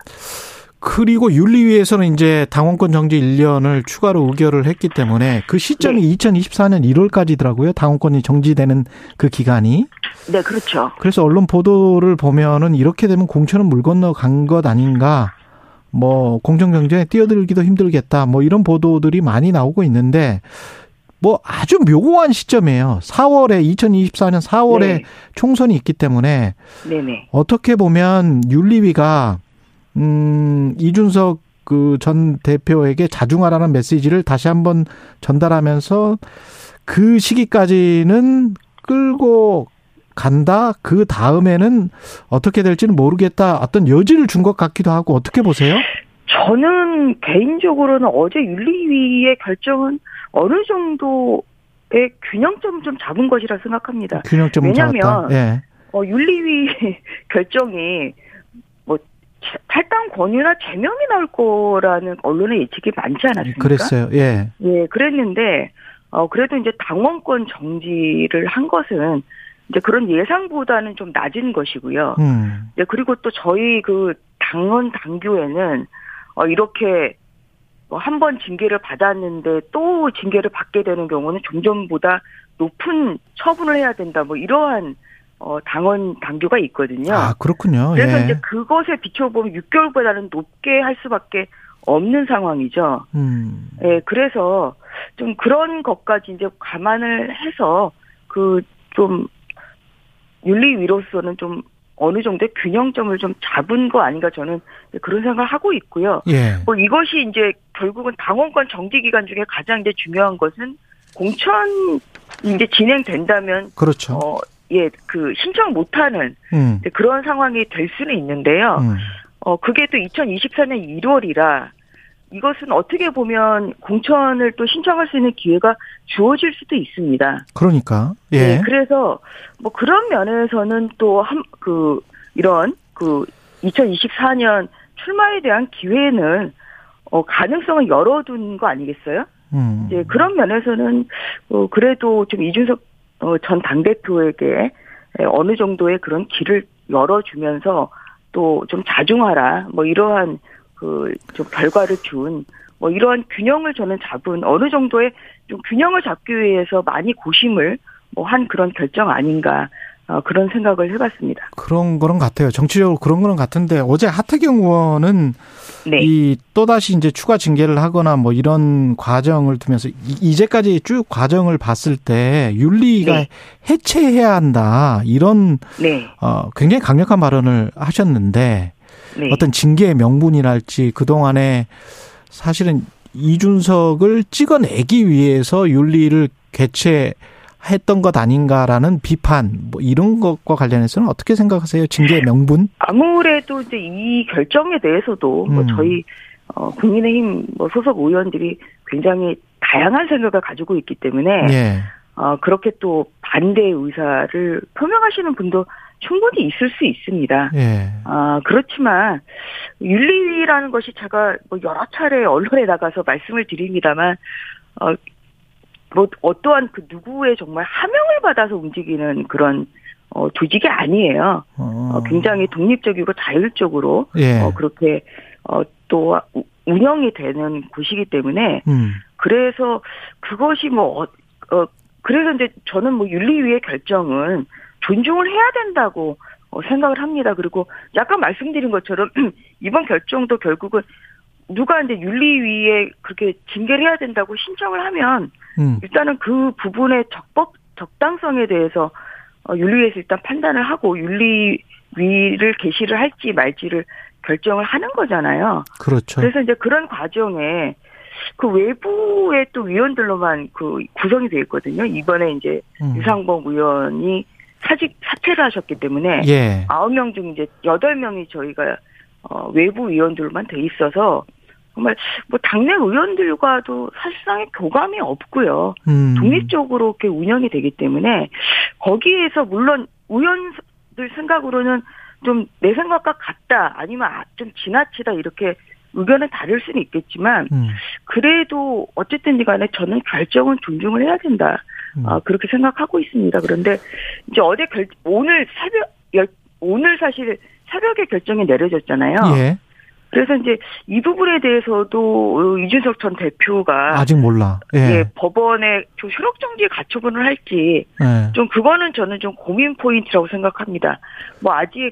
그리고 윤리위에서는 이제 당원권 정지 1년을 추가로 의결을 했기 때문에 그 시점이 네. 2024년 1월까지더라고요. 당원권이 정지되는 그 기간이. 네, 그렇죠. 그래서 언론 보도를 보면은 이렇게 되면 공천은 물 건너 간 것 아닌가. 뭐 공정 경쟁에 뛰어들기도 힘들겠다. 뭐 이런 보도들이 많이 나오고 있는데 뭐 아주 묘한 시점이에요. 4월에 2024년 4월에 네. 총선이 있기 때문에 네네. 어떻게 보면 윤리위가 음 이준석 그 전 대표에게 자중하라는 메시지를 다시 한번 전달하면서 그 시기까지는 끌고 간다. 그 다음에는 어떻게 될지는 모르겠다. 어떤 여지를 준 것 같기도 하고 어떻게 보세요? 저는 개인적으로는 어제 윤리위의 결정은 어느 정도의 균형점을 좀 잡은 것이라 생각합니다. 균형점 왜냐하면 예. 어, 윤리위 결정이 뭐 탈당 권유나 제명이 나올 거라는 언론의 예측이 많지 않았습니까? 그랬어요. 예. 예, 그랬는데 어 그래도 이제 당원권 정지를 한 것은 이제 그런 예상보다는 좀 낮은 것이고요. 음. 네, 그리고 또 저희 그 당원 당규에는 어 이렇게 뭐 한 번 징계를 받았는데 또 징계를 받게 되는 경우는 종전보다 높은 처분을 해야 된다. 뭐 이러한 어 당원 당규가 있거든요. 아 그렇군요. 그래서 예. 이제 그것에 비춰보면 6개월보다는 높게 할 수밖에 없는 상황이죠. 음. 예, 그래서 좀 그런 것까지 이제 감안을 해서 그 좀 윤리위로서는 좀 어느 정도의 균형점을 좀 잡은 거 아닌가 저는 그런 생각을 하고 있고요. 예. 뭐 이것이 이제 결국은 당원권 정지 기간 중에 가장 이제 중요한 것은 공천 이제 진행된다면 그렇죠. 어, 예, 그 신청 못하는 음. 그런 상황이 될 수는 있는데요. 음. 어, 그게 또 2024년 1월이라 이것은 어떻게 보면 공천을 또 신청할 수 있는 기회가 주어질 수도 있습니다. 그러니까. 예. 네, 그래서 뭐 그런 면에서는 또 한 그 이런 그 2024년 출마에 대한 기회는 어 가능성을 열어둔 거 아니겠어요? 음. 이제 그런 면에서는 어 그래도 좀 이준석 어, 전 당 대표에게 어느 정도의 그런 길을 열어주면서 또 좀 자중하라 뭐 이러한 그 좀 결과를 준 뭐 이러한 균형을 저는 잡은 어느 정도의 좀 균형을 잡기 위해서 많이 고심을 뭐 한 그런 결정 아닌가 어, 그런 생각을 해봤습니다. 그런 거는 같아요. 정치적으로 그런 거는 같은데 어제 하태경 의원은 네. 이 또다시 이제 추가 징계를 하거나 뭐 이런 과정을 두면서 이제까지 쭉 과정을 봤을 때 윤리가 네. 해체해야 한다 이런 네. 어 굉장히 강력한 발언을 하셨는데 네. 어떤 징계의 명분이랄지 그 동안에 사실은 이준석을 찍어내기 위해서 윤리를 개최 했던 것 아닌가라는 비판 뭐 이런 것과 관련해서는 어떻게 생각하세요? 징계 명분? 아무래도 이제 이 결정에 대해서도 뭐 음. 뭐 저희 어 국민의힘 뭐 소속 의원들이 굉장히 다양한 생각을 가지고 있기 때문에 예. 어 그렇게 또 반대 의사를 표명하시는 분도 충분히 있을 수 있습니다. 예. 아 그렇지만 윤리라는 것이 제가 뭐 여러 차례 언론에 나가서 말씀을 드립니다만 어 뭐 어떠한 그 누구의 정말 하명을 받아서 움직이는 그런 어, 조직이 아니에요. 어. 어 굉장히 독립적이고 자율적으로 예. 어, 그렇게 어, 또 운영이 되는 곳이기 때문에 음. 그래서 그것이 뭐 어, 어, 그래서 이제 저는 뭐 윤리위의 결정은 존중을 해야 된다고 어, 생각을 합니다. 그리고 약간 말씀드린 것처럼 이번 결정도 결국은 누가 이제 윤리위에 그렇게 징계를 해야 된다고 신청을 하면 음. 일단은 그 부분의 적법 적당성에 대해서 어, 윤리위에서 일단 판단을 하고 윤리위를 개시를 할지 말지를 결정을 하는 거잖아요. 그렇죠. 그래서 이제 그런 과정에 그 외부의 또 위원들로만 그 구성이 되어 있거든요. 이번에 이제 음. 유상범 의원이 사직 사퇴를 하셨기 때문에 예. 9명 중 이제 8명이 저희가 어, 외부 위원들만 돼 있어서 정말 뭐 당내 의원들과도 사실상의 교감이 없고요. 음. 독립적으로 이렇게 운영이 되기 때문에 거기에서 물론 의원들 생각으로는 좀 내 생각과 같다 아니면 아, 좀 지나치다 이렇게 의견은 다를 수는 있겠지만 음. 그래도 어쨌든 간에 저는 결정은 존중을 해야 된다. 음. 아, 그렇게 생각하고 있습니다. 그런데 이제 어제 결 오늘 새벽 오늘 사실 새벽에 결정이 내려졌잖아요. 예. 그래서 이제 이 부분에 대해서도 이준석 전 대표가 아직 몰라. 예. 예 법원에 좀 효력 정지 가처분을 할지 예. 좀 그거는 저는 좀 고민 포인트라고 생각합니다. 뭐 아직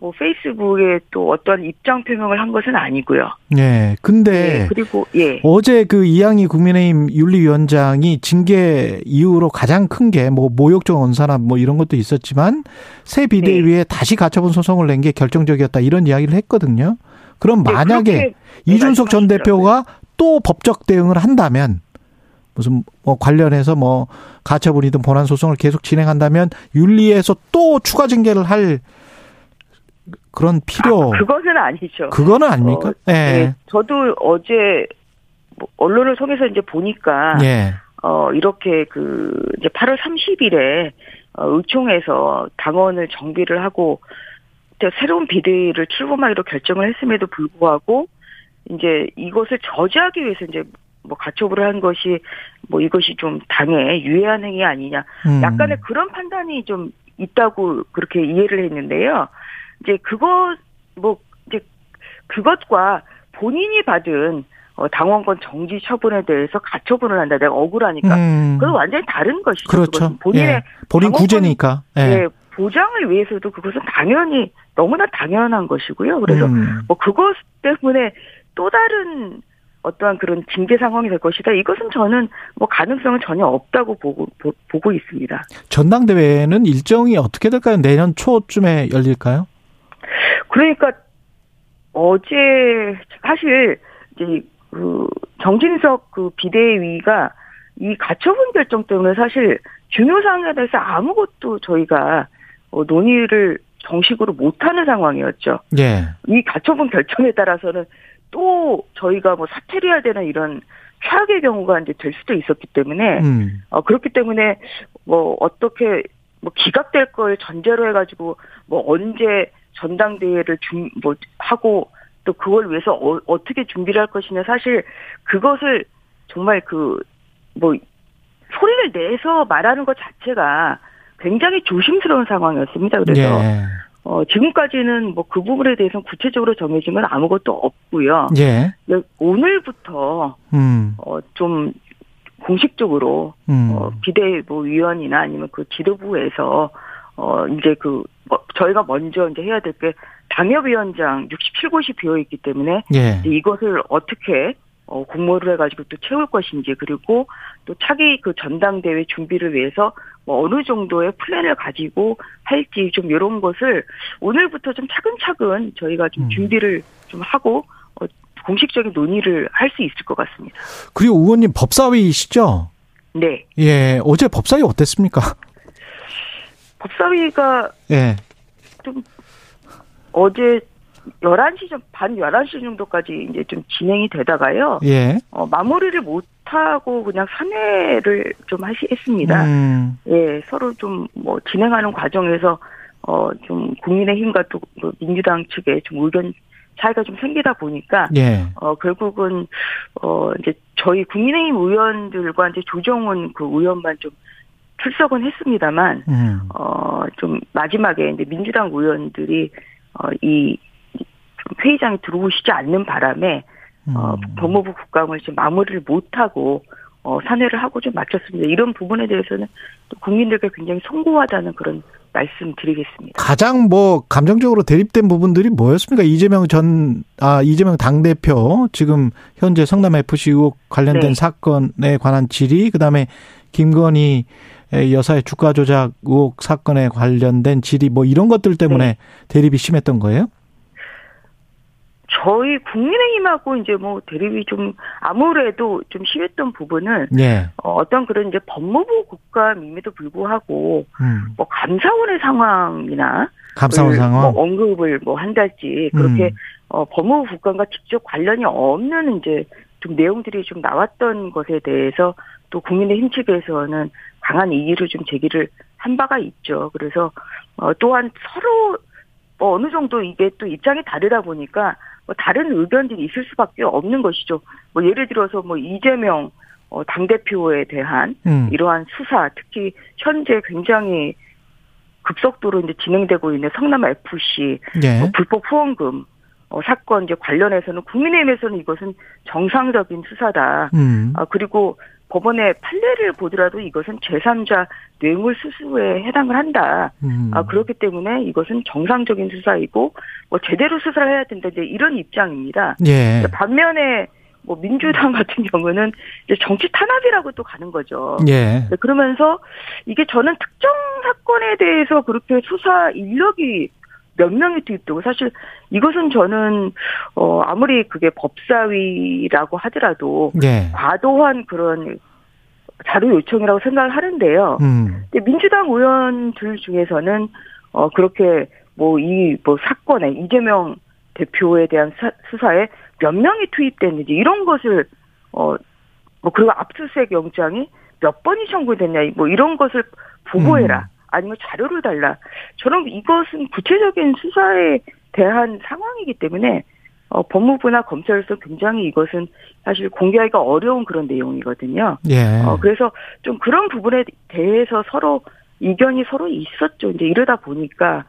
뭐 페이스북에 또 어떤 입장 표명을 한 것은 아니고요. 네. 근데 예, 그리고 예. 어제 그 이양희 국민의힘 윤리위원장이 징계 이후로 가장 큰 게 뭐 모욕적 언사나 뭐 이런 것도 있었지만 새 비대위에 네. 다시 가처분 소송을 낸 게 결정적이었다 이런 이야기를 했거든요. 그럼 네, 만약에 이준석 전 대표가 또 법적 대응을 한다면 무슨 뭐 관련해서 뭐 가처분이든 본안 소송을 계속 진행한다면 윤리에서 또 추가 징계를 할 그런 필요 아, 그것은 아니죠. 그거는 아닙니까? 어, 네. 네. 저도 어제 뭐 언론을 통해서 이제 보니까 예. 어 이렇게 그 이제 8월 30일에 어, 의총에서 당원을 정비를 하고 새로운 비대위를 출범하기로 결정을 했음에도 불구하고 이제 이것을 저지하기 위해서 이제 뭐 가처분을 한 것이 뭐 이것이 좀 당에 유해한 행위 아니냐 음. 약간의 그런 판단이 좀 있다고 그렇게 이해를 했는데요. 이제 그것 뭐 이제 그것과 본인이 받은 어, 당원권 정지 처분에 대해서 가처분을 한다. 내가 억울하니까. 음. 그건 완전히 다른 것이죠. 그렇죠. 본인의 예. 본인 구제니까. 예. 예. 보장을 위해서도 그것은 당연히 너무나 당연한 것이고요. 그래서 음. 뭐 그것 때문에 또 다른 어떠한 그런 징계 상황이 될 것이다. 이것은 저는 뭐 가능성은 전혀 없다고 보고 보, 보고 있습니다. 전당대회는 일정이 어떻게 될까요? 내년 초쯤에 열릴까요? 그러니까 어제 사실 이제 그 정진석 그 비대위가 이 가처분 결정 때문에 사실 중요 사항에 대해서 아무것도 저희가 어, 논의를 정식으로 못하는 상황이었죠. 예. 이 가처분 결정에 따라서는 또 저희가 뭐 사퇴를 해야 되는 이런 최악의 경우가 이제 될 수도 있었기 때문에 음. 어, 그렇기 때문에 뭐 어떻게 뭐 기각될 걸 전제로 해가지고 뭐 언제 전당대회를 준 뭐 하고 또 그걸 위해서 어, 어떻게 준비를 할 것이냐 사실 그것을 정말 그 뭐 소리를 내서 말하는 것 자체가 굉장히 조심스러운 상황이었습니다. 그래서 예. 어, 지금까지는 뭐 그 부분에 대해서는 구체적으로 정해진 건 아무것도 없고요. 예. 오늘부터 음. 어, 좀 공식적으로 음. 어, 비대뭐 위원이나 아니면 그 지도부에서 어 이제 그 뭐, 저희가 먼저 이제 해야 될 게 당협위원장 67곳이 비어 있기 때문에 예. 이것을 어떻게 어, 공모를 해가지고 또 채울 것인지 그리고 또 차기 그 전당대회 준비를 위해서 뭐 어느 정도의 플랜을 가지고 할지 좀 이런 것을 오늘부터 좀 차근차근 저희가 좀 음. 준비를 좀 하고 어, 공식적인 논의를 할 수 있을 것 같습니다. 그리고 의원님 법사위이시죠? 네. 예, 어제 법사위 어땠습니까? 법사위가 예. 좀 어제 11시 좀, 반 11시 정도까지 이제 좀 진행이 되다가요. 예. 어, 마무리를 못 하고 그냥 사내를 좀 하시, 했습니다. 음. 예, 서로 좀 뭐 진행하는 과정에서 어, 좀 국민의힘과 또그 민주당 측에 좀 의견 차이가 좀 생기다 보니까 예. 어 결국은 어 이제 저희 국민의힘 의원들과 이제 조정훈 그 의원만 좀 출석은 했습니다만 음. 어좀 마지막에 이제 민주당 의원들이 어이 회의장에 들어오시지 않는 바람에 어, 음. 어 법무부 국감을 지금 마무리를 못 하고 어 사내를 하고 좀 마쳤습니다. 이런 부분에 대해서는 또 국민들께 굉장히 송구하다는 그런 말씀드리겠습니다. 가장 뭐 감정적으로 대립된 부분들이 뭐였습니까? 이재명 전, 아, 이재명 당 대표, 지금 현재 성남 FC 의혹 관련된 네. 사건에 관한 질의, 그 다음에 김건희 여사의 주가 조작 의혹 사건에 관련된 질의, 뭐 이런 것들 때문에 네. 대립이 심했던 거예요? 저희 국민의힘하고 이제 뭐 대립이 좀 아무래도 좀 심했던 부분은 네. 어, 떤 그런 이제 법무부 국감임에도 불구하고 음. 뭐 감사원의 상황이나 감사원 상황 뭐 언급을 뭐 한달지 그렇게 음. 어, 법무부 국감과 직접 관련이 없는 이제 좀 내용들이 좀 나왔던 것에 대해서 또 국민의힘 측에서는 강한 이의를 좀 제기를 한 바가 있죠. 그래서 어, 또한 서로 뭐 어느 정도 이게 또 입장이 다르다 보니까 뭐 다른 의견들이 있을 수밖에 없는 것이죠. 뭐 예를 들어서 뭐 이재명 어, 당 대표에 대한 음. 이러한 수사, 특히 현재 굉장히 급속도로 이제 진행되고 있는 성남 FC 예. 뭐 불법 후원금 어, 사건 이제 관련해서는 국민의힘에서는 이것은 정상적인 수사다. 음. 아, 그리고 법원의 판례를 보더라도 이것은 제3자 뇌물 수수에 해당을 한다. 음. 아, 그렇기 때문에 이것은 정상적인 수사이고 뭐 제대로 수사를 해야 된다. 이제 이런 입장입니다. 예. 반면에 뭐 민주당 같은 경우는 이제 정치 탄압이라고 또 가는 거죠. 예. 네, 그러면서 이게 저는 특정 사건에 대해서 그렇게 수사 인력이 몇 명이 투입되고 사실 이것은 저는 어 아무리 그게 법사위라고 하더라도 네. 과도한 그런 자료 요청이라고 생각을 하는데요. 음. 근데 민주당 의원들 중에서는 어 그렇게 뭐 이뭐 뭐 사건에 이재명 대표에 대한 사, 수사에 몇 명이 투입됐는지 이런 것을 어 뭐 그리고 압수수색 영장이 몇 번이 청구됐냐 뭐 이런 것을 보고해라. 음. 아니면 자료를 달라. 저는 이것은 구체적인 수사에 대한 상황이기 때문에 어, 법무부나 검찰로서 굉장히 이것은 사실 공개하기가 어려운 그런 내용이거든요. 예. 어, 그래서 좀 그런 부분에 대해서 서로 이견이 서로 있었죠. 이제 이러다 보니까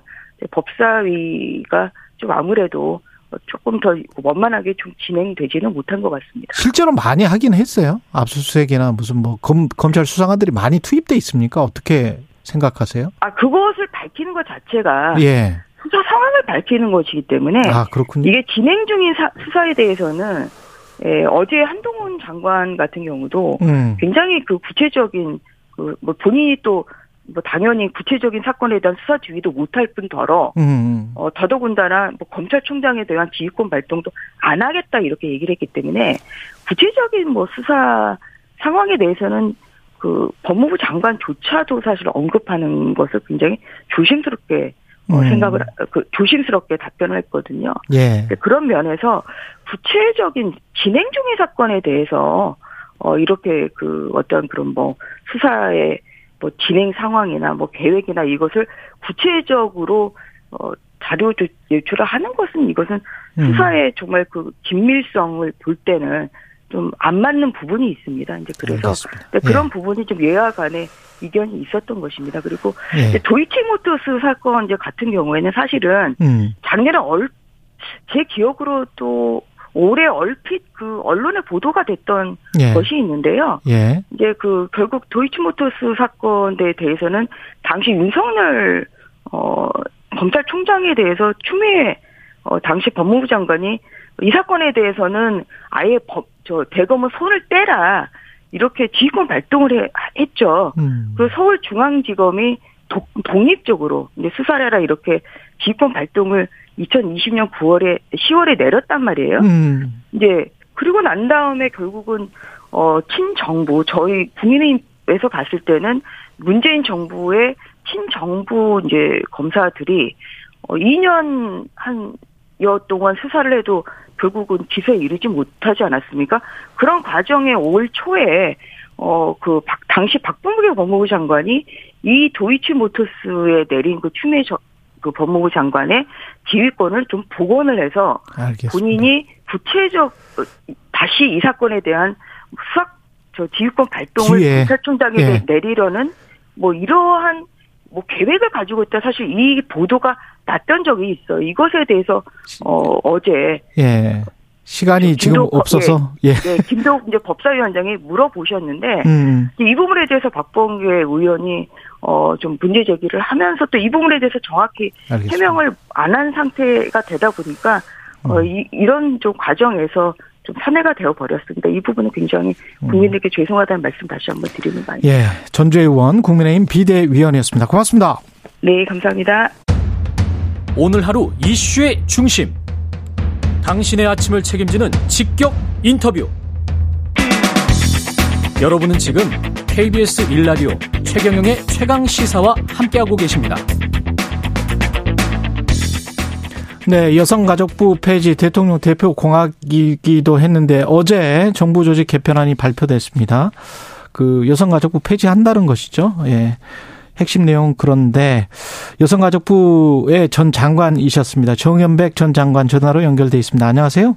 법사위가 좀 아무래도 조금 더 원만하게 좀 진행되지는 못한 것 같습니다. 실제로 많이 하긴 했어요. 압수수색이나 무슨 뭐 검, 검찰 수사관들이 많이 투입돼 있습니까? 어떻게 생각하세요? 아 그것을 밝히는 것 자체가 예. 수사 상황을 밝히는 것이기 때문에 아 그렇군요. 이게 진행 중인 사, 수사에 대해서는 예, 어제 한동훈 장관 같은 경우도 음. 굉장히 그 구체적인 그 뭐 본인이 또뭐 당연히 구체적인 사건에 대한 수사 지휘도 못할 뿐더러 음, 음. 어 더더군다나 뭐 검찰총장에 대한 지휘권 발동도 안 하겠다 이렇게 얘기를 했기 때문에 구체적인 뭐 수사 상황에 대해서는 그 법무부 장관조차도 사실 언급하는 것을 굉장히 조심스럽게 어, 음. 생각을 그 조심스럽게 답변을 했거든요. 예. 그런 면에서 구체적인 진행 중의 사건에 대해서 어 이렇게 그 어떤 그런 뭐 수사의 뭐 진행 상황이나 뭐 계획이나 이것을 구체적으로 어 자료 제출을 하는 것은 이것은 음. 수사의 정말 그 긴밀성을 볼 때는 좀 안 맞는 부분이 있습니다. 이제 그래서 네, 그런 예. 부분이 좀 예와 간에 이견이 있었던 것입니다. 그리고 예. 도이치모터스 사건 이제 같은 경우에는 사실은 음. 작년에 얼, 제 기억으로 또 올해 얼핏 그 언론에 보도가 됐던 예. 것이 있는데요. 예. 이제 그 결국 도이치모터스 사건에 대해서는 당시 윤석열 어 검찰총장에 대해서 추미애 어 당시 법무부 장관이 이 사건에 대해서는 아예 법, 저 대검은 손을 떼라 이렇게 지휘권 발동을 해, 했죠. 음. 그 서울중앙지검이 도, 독립적으로 이제 수사를 해라 이렇게 지휘권 발동을 2020년 9월에 10월에 내렸단 말이에요. 음. 이제 그리고 난 다음에 결국은 어 친정부 저희 국민의힘에서 봤을 때는 문재인 정부의 친정부 이제 검사들이 어 2년 한 여 동안 수사를 해도 결국은 기소에 이르지 못하지 않았습니까? 그런 과정에 올 초에 어 그 당시 박범계 법무부 장관이 이 도이치모터스에 내린 그 추미애 그 법무부 장관의 지휘권을 좀 복원을 해서 알겠습니다. 본인이 구체적 다시 이 사건에 대한 수학 저 지휘권 발동을. 검찰총장에게 예. 내리려는 뭐 이러한 뭐 계획을 가지고 있다 사실 이 보도가 났던 적이 있어. 이것에 대해서 어 어제 예. 시간이 지금 없어서 예, 예. 네, 김도 이제 법사위원장이 물어보셨는데 음. 이 부분에 대해서 박범계 의원이 어 좀 문제 제기를 하면서 또 이 부분에 대해서 정확히 알겠습니다. 해명을 안 한 상태가 되다 보니까 어, 음. 어 이, 이런 좀 과정에서 좀 산해가 되어 버렸습니다. 이 부분은 굉장히 음. 국민에게 죄송하다는 말씀 다시 한번 드리는 바입니다. 예, 전주의 의원 국민의힘 비대위원이었습니다. 고맙습니다. 네, 감사합니다. 오늘 하루 이슈의 중심. 당신의 아침을 책임지는 직격 인터뷰. 여러분은 지금 KBS 일라디오 최경영의 최강 시사와 함께하고 계십니다. 네, 여성가족부 폐지 대통령 대표 공약이기도 했는데 어제 정부 조직 개편안이 발표됐습니다. 그 여성가족부 폐지한다는 것이죠. 예. 핵심 내용 그런데 여성가족부의 전 장관이셨습니다. 정현백 전 장관 전화로 연결돼 있습니다. 안녕하세요.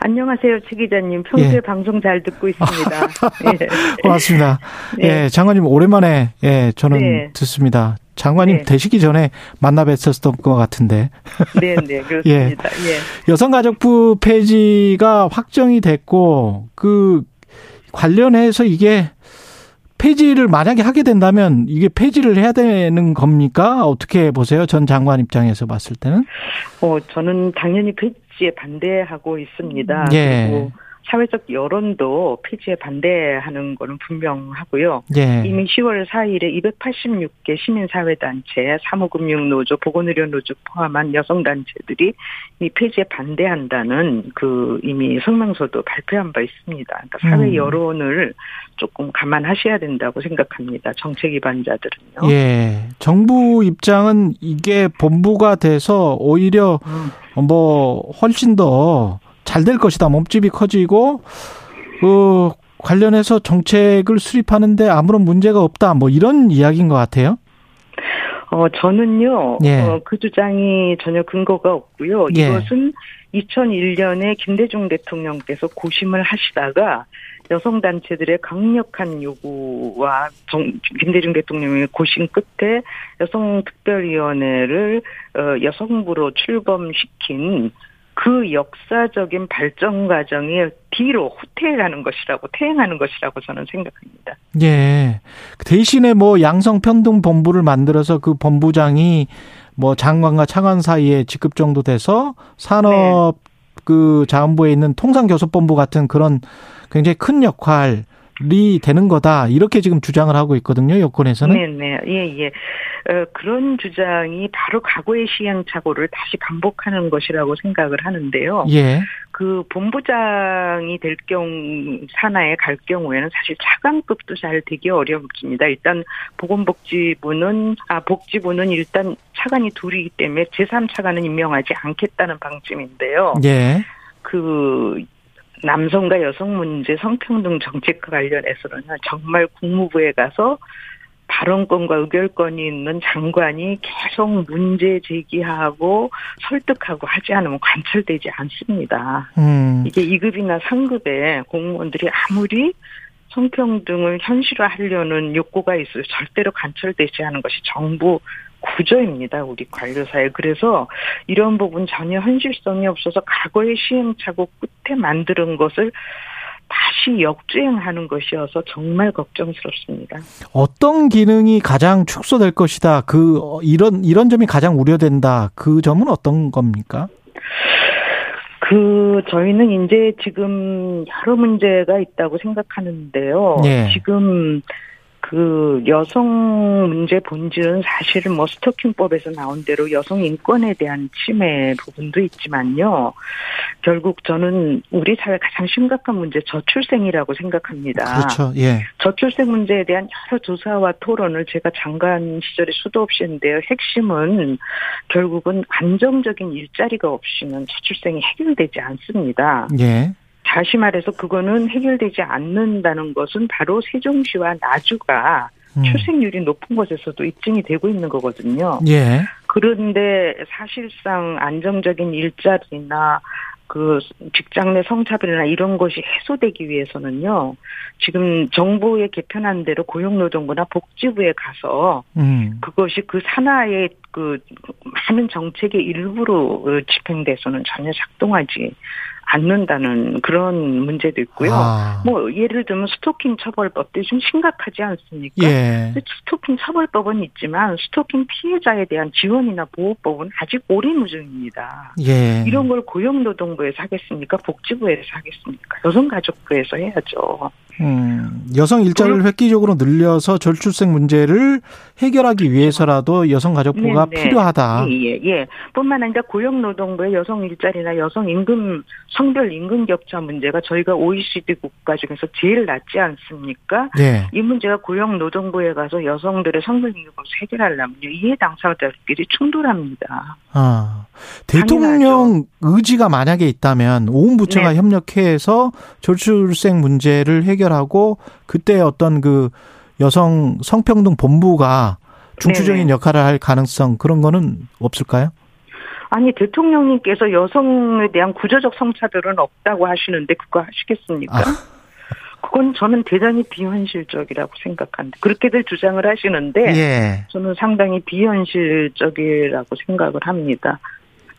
안녕하세요, 최 기자님. 평소에 예. 방송 잘 듣고 있습니다. 예. 고맙습니다. 네. 예, 장관님 오랜만에 예 저는 네. 듣습니다. 장관님 네. 되시기 전에 만나 뵀었던 것 같은데. 네, 네, 그렇습니다. 예. 예. 여성가족부 폐지가 확정이 됐고 그 관련해서 이게 폐지를 만약에 하게 된다면 이게 폐지를 해야 되는 겁니까? 어떻게 보세요? 전 장관 입장에서 봤을 때는? 어, 저는 당연히 폐지에 반대하고 있습니다. 예. 그리고 사회적 여론도 폐지에 반대하는 거는 분명하고요. 예. 이미 10월 4일에 286개 시민사회단체, 사무금융노조, 보건의료노조 포함한 여성단체들이 이 폐지에 반대한다는 그 이미 성명서도 발표한 바 있습니다. 그러니까 사회 음. 여론을 조금 감안하셔야 된다고 생각합니다. 정책 위반자들은요. 예. 정부 입장은 이게 본부가 돼서 오히려 음. 뭐 훨씬 더 잘 될 것이다. 몸집이 커지고 그 관련해서 정책을 수립하는데 아무런 문제가 없다. 뭐 이런 이야기인 것 같아요. 어 저는요. 예. 어, 그 주장이 전혀 근거가 없고요. 예. 이것은 2001년에 김대중 대통령께서 고심을 하시다가 여성단체들의 강력한 요구와 정, 김대중 대통령의 고심 끝에 여성특별위원회를 어, 여성부로 출범시킨 그 역사적인 발전 과정이 뒤로 후퇴하는 것이라고 퇴행하는 것이라고 저는 생각합니다. 예. 대신에 뭐 양성평등 본부를 만들어서 그 본부장이 뭐 장관과 차관 사이에 직급 정도 돼서 산업 네. 그 자원부에 있는 통상교섭본부 같은 그런 굉장히 큰 역할 되는 거다 이렇게 지금 주장을 하고 있거든요 여권에서는. 네네 예예. 어, 그런 주장이 바로 과거의 시행착오를 다시 반복하는 것이라고 생각을 하는데요. 예. 그 본부장이 될 경우 산하에 갈 경우에는 사실 차관급도 잘 되기 어렵습니다. 일단 보건복지부는 아 복지부는 일단 차관이 둘이기 때문에 제3차관은 임명하지 않겠다는 방침인데요. 예. 그 남성과 여성 문제, 성평등 정책과 관련해서는 정말 국무부에 가서 발언권과 의결권이 있는 장관이 계속 문제 제기하고 설득하고 하지 않으면 관철되지 않습니다. 음. 이게 2급이나 3급의 공무원들이 아무리 성평등을 현실화하려는 욕구가 있어요. 절대로 관철되지 않은 것이 정부 구조입니다. 우리 관료사에. 그래서 이런 부분 전혀 현실성이 없어서 과거의 시행착오 끝에 만드는 것을 다시 역주행하는 것이어서 정말 걱정스럽습니다. 어떤 기능이 가장 축소될 것이다. 그 이런 이런 점이 가장 우려된다. 그 점은 어떤 겁니까? 그 저희는 이제 지금 여러 문제가 있다고 생각하는데요. 예. 지금 그 여성 문제 본질은 사실은 뭐 스토킹법에서 나온 대로 여성 인권에 대한 침해 부분도 있지만요. 결국 저는 우리 사회 가장 심각한 문제 저출생이라고 생각합니다. 그렇죠. 예. 저출생 문제에 대한 여러 조사와 토론을 제가 장관 시절에 수도 없이 했는데요. 핵심은 결국은 안정적인 일자리가 없이는 저출생이 해결되지 않습니다. 예. 다시 말해서 그거는 해결되지 않는다는 것은 바로 세종시와 나주가 음. 출생률이 높은 곳에서도 입증이 되고 있는 거거든요. 예. 그런데 사실상 안정적인 일자리나 그 직장 내 성차별이나 이런 것이 해소되기 위해서는요. 지금 정부의 개편한 대로 고용노동부나 복지부에 가서 음. 그것이 그 산하의 그 많은 정책의 일부로 집행돼서는 전혀 작동하지 않는다는 그런 문제도 있고요. 아. 뭐 예를 들면 스토킹 처벌법도 좀 심각하지 않습니까? 예. 스토킹 처벌법은 있지만 스토킹 피해자에 대한 지원이나 보호법은 아직 오리무중입니다. 예. 이런 걸 고용노동부에서 하겠습니까? 복지부에서 하겠습니까? 여성가족부에서 해야죠. 음, 여성 일자리를 획기적으로 늘려서 절출생 문제를 해결하기 위해서라도 여성 가족부가 네네. 필요하다. 예, 예, 예. 뿐만 아니라 고용노동부의 여성 일자리나 여성 임금, 성별 임금 격차 문제가 저희가 OECD 국가 중에서 제일 낮지 않습니까? 네. 이 문제가 고용노동부에 가서 여성들의 성별 임금을 해결하려면요. 이해 당사자들끼리 충돌합니다. 아, 대통령 당연하죠. 의지가 만약에 있다면 온 부처가 네. 협력해서 절출생 문제를 해결 하고 그때 어떤 그 여성 성평등 본부가 중추적인 네네. 역할을 할 가능성 그런 거는 없을까요? 아니 대통령님께서 여성에 대한 구조적 성차별은 없다고 하시는데 그거 하시겠습니까? 아. 그건 저는 대단히 비현실적이라고 생각합니다. 그렇게들 주장을 하시는데 예. 저는 상당히 비현실적이라고 생각을 합니다.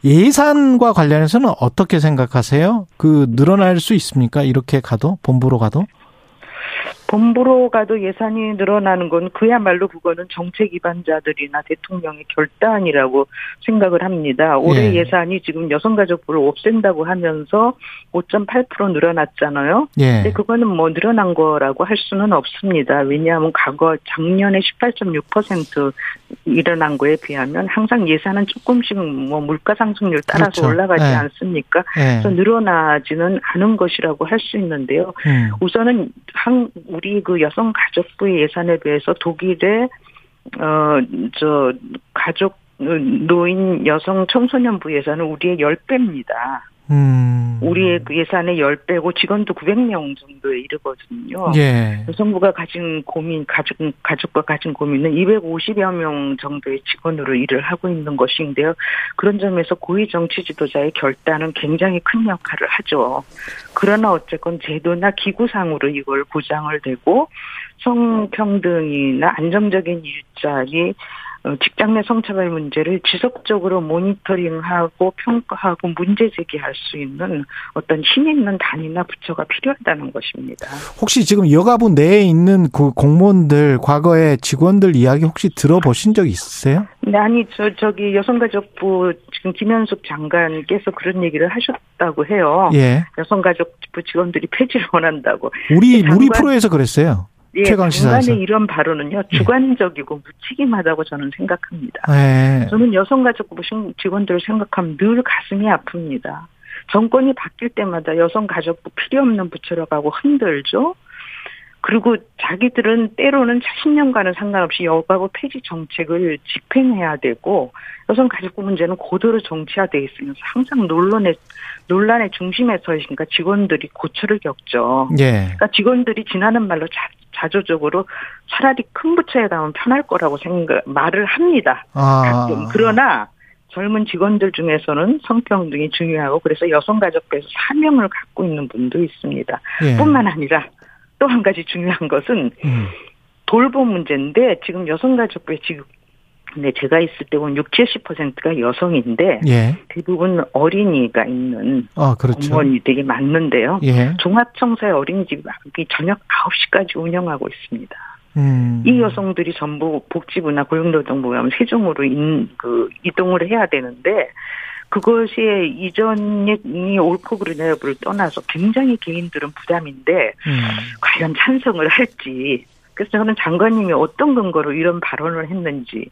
예산과 관련해서는 어떻게 생각하세요? 그 늘어날 수 있습니까? 이렇게 가도 본부로 가도? 본부로 가도 예산이 늘어나는 건 그야말로 그거는 정책 기반자들이나 대통령의 결단이라고 생각을 합니다. 올해 예. 산이 지금 여성가족부를 없앤다고 하면서 5.8% 늘어났잖아요. 예. 근데 그거는 뭐 늘어난 거라고 할 수는 없습니다. 왜냐하면 과거 작년에 18.6% 일어난 거에 비하면 항상 예산은 조금씩 뭐 물가 상승률 따라서 그렇죠. 올라가지 네. 않습니까? 네. 그래서 늘어나지는 않은 것이라고 할 수 있는데요. 음. 우선은 한 우리 그 여성 가족부의 예산에 비해서 독일의 어저 가족 노인 여성 청소년부 예산은 우리의 10배입니다. 음. 우리의 그 예산의 10배고 직원도 900명 정도에 이르거든요. 예. 여성부가 가진 고민, 가족, 가족과 가진 고민은 250여 명 정도의 직원으로 일을 하고 있는 것인데요. 그런 점에서 고위 정치 지도자의 결단은 굉장히 큰 역할을 하죠. 그러나 어쨌건 제도나 기구상으로 이걸 보장을 되고 성평등이나 안정적인 일자리 어, 직장 내 성차별 문제를 지속적으로 모니터링하고 평가하고 문제 제기할 수 있는 어떤 힘 있는 단위나 부처가 필요하다는 것입니다. 혹시 지금 여가부 내에 있는 그 공무원들 과거에 직원들 이야기 혹시 들어보신 적 있으세요? 네, 아니 저 저기 여성가족부 지금 김현숙 장관께서 그런 얘기를 하셨다고 해요. 예. 여성가족부 직원들이 폐지를 원한다고. 우리 장관, 우리 프로에서 그랬어요. 예, 최강 시사에서. 이런 발언은요 예. 주관적이고 무책임하다고 저는 생각합니다. 예. 저는 여성가족부 직원들을 생각하면 늘 가슴이 아픕니다. 정권이 바뀔 때마다 여성가족부 필요 없는 부처라고 하고 흔들죠. 그리고 자기들은 때로는 10년간은 상관없이 여가부 폐지 정책을 집행해야 되고 여성 가족부 문제는 고도로 정치화돼 있으면서 항상 논란의 논란의 중심에 서 있으니까 직원들이 고초를 겪죠. 예. 그러니까 직원들이 지나는 말로 자, 자조적으로 차라리 큰 부처에 가면 편할 거라고 생각 말을 합니다. 아. 가끔 그러나 젊은 직원들 중에서는 성평등이 중요하고 그래서 여성가족부에서 사명을 갖고 있는 분도 있습니다. 예. 뿐만 아니라 또 한 가지 중요한 것은 음. 돌봄 문제인데 지금 여성가족부에 지금 네, 제가 있을 때 보면 6, 70%가 여성인데 예. 대부분 어린이가 있는 아, 그렇죠. 공무원이 되게 많는데요. 예. 종합청사의 어린이집이 저녁 9시까지 운영하고 있습니다. 음. 이 여성들이 전부 복지부나 고용노동부에 하면 세종으로 인, 그, 이동을 해야 되는데 그것이 이전이 옳고 그르냐 여부를 떠나서 굉장히 개인들은 부담인데 음. 과연 찬성을 할지 그래서 저는 장관님이 어떤 근거로 이런 발언을 했는지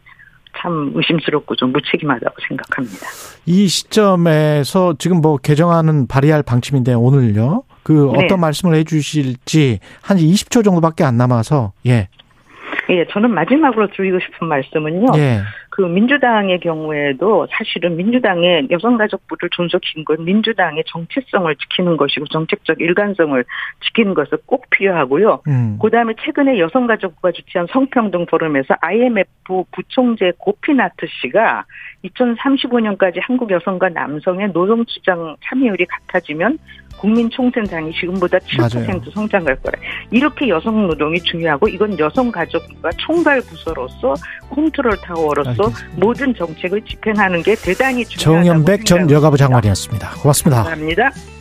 참 의심스럽고 좀 무책임하다고 생각합니다. 이 시점에서 지금 뭐 개정안은 발의할 방침인데 오늘요. 그 어떤 네. 말씀을 해 주실지 한 20초 정도밖에 안 남아서 예. 예, 저는 마지막으로 드리고 싶은 말씀은요. 예. 그 민주당의 경우에도 사실은 민주당의 여성가족부를 존속시킨 건 민주당의 정체성을 지키는 것이고 정책적 일관성을 지키는 것을 꼭 필요하고요. 음. 그다음에 최근에 여성가족부가 주최한 성평등 포럼에서 IMF 부총재 고피나트 씨가 2035년까지 한국 여성과 남성의 노동 시장 참여율이 같아지면 국민 총생산이 지금보다 7% 맞아요. 성장할 거라. 이렇게 여성 노동이 중요하고 이건 여성 가족과 총괄 부서로서 컨트롤 타워로서 알겠습니다. 모든 정책을 집행하는 게 대단히 중요하다고 정연백 전 여가부 장관이었습니다. 고맙습니다. 감사합니다.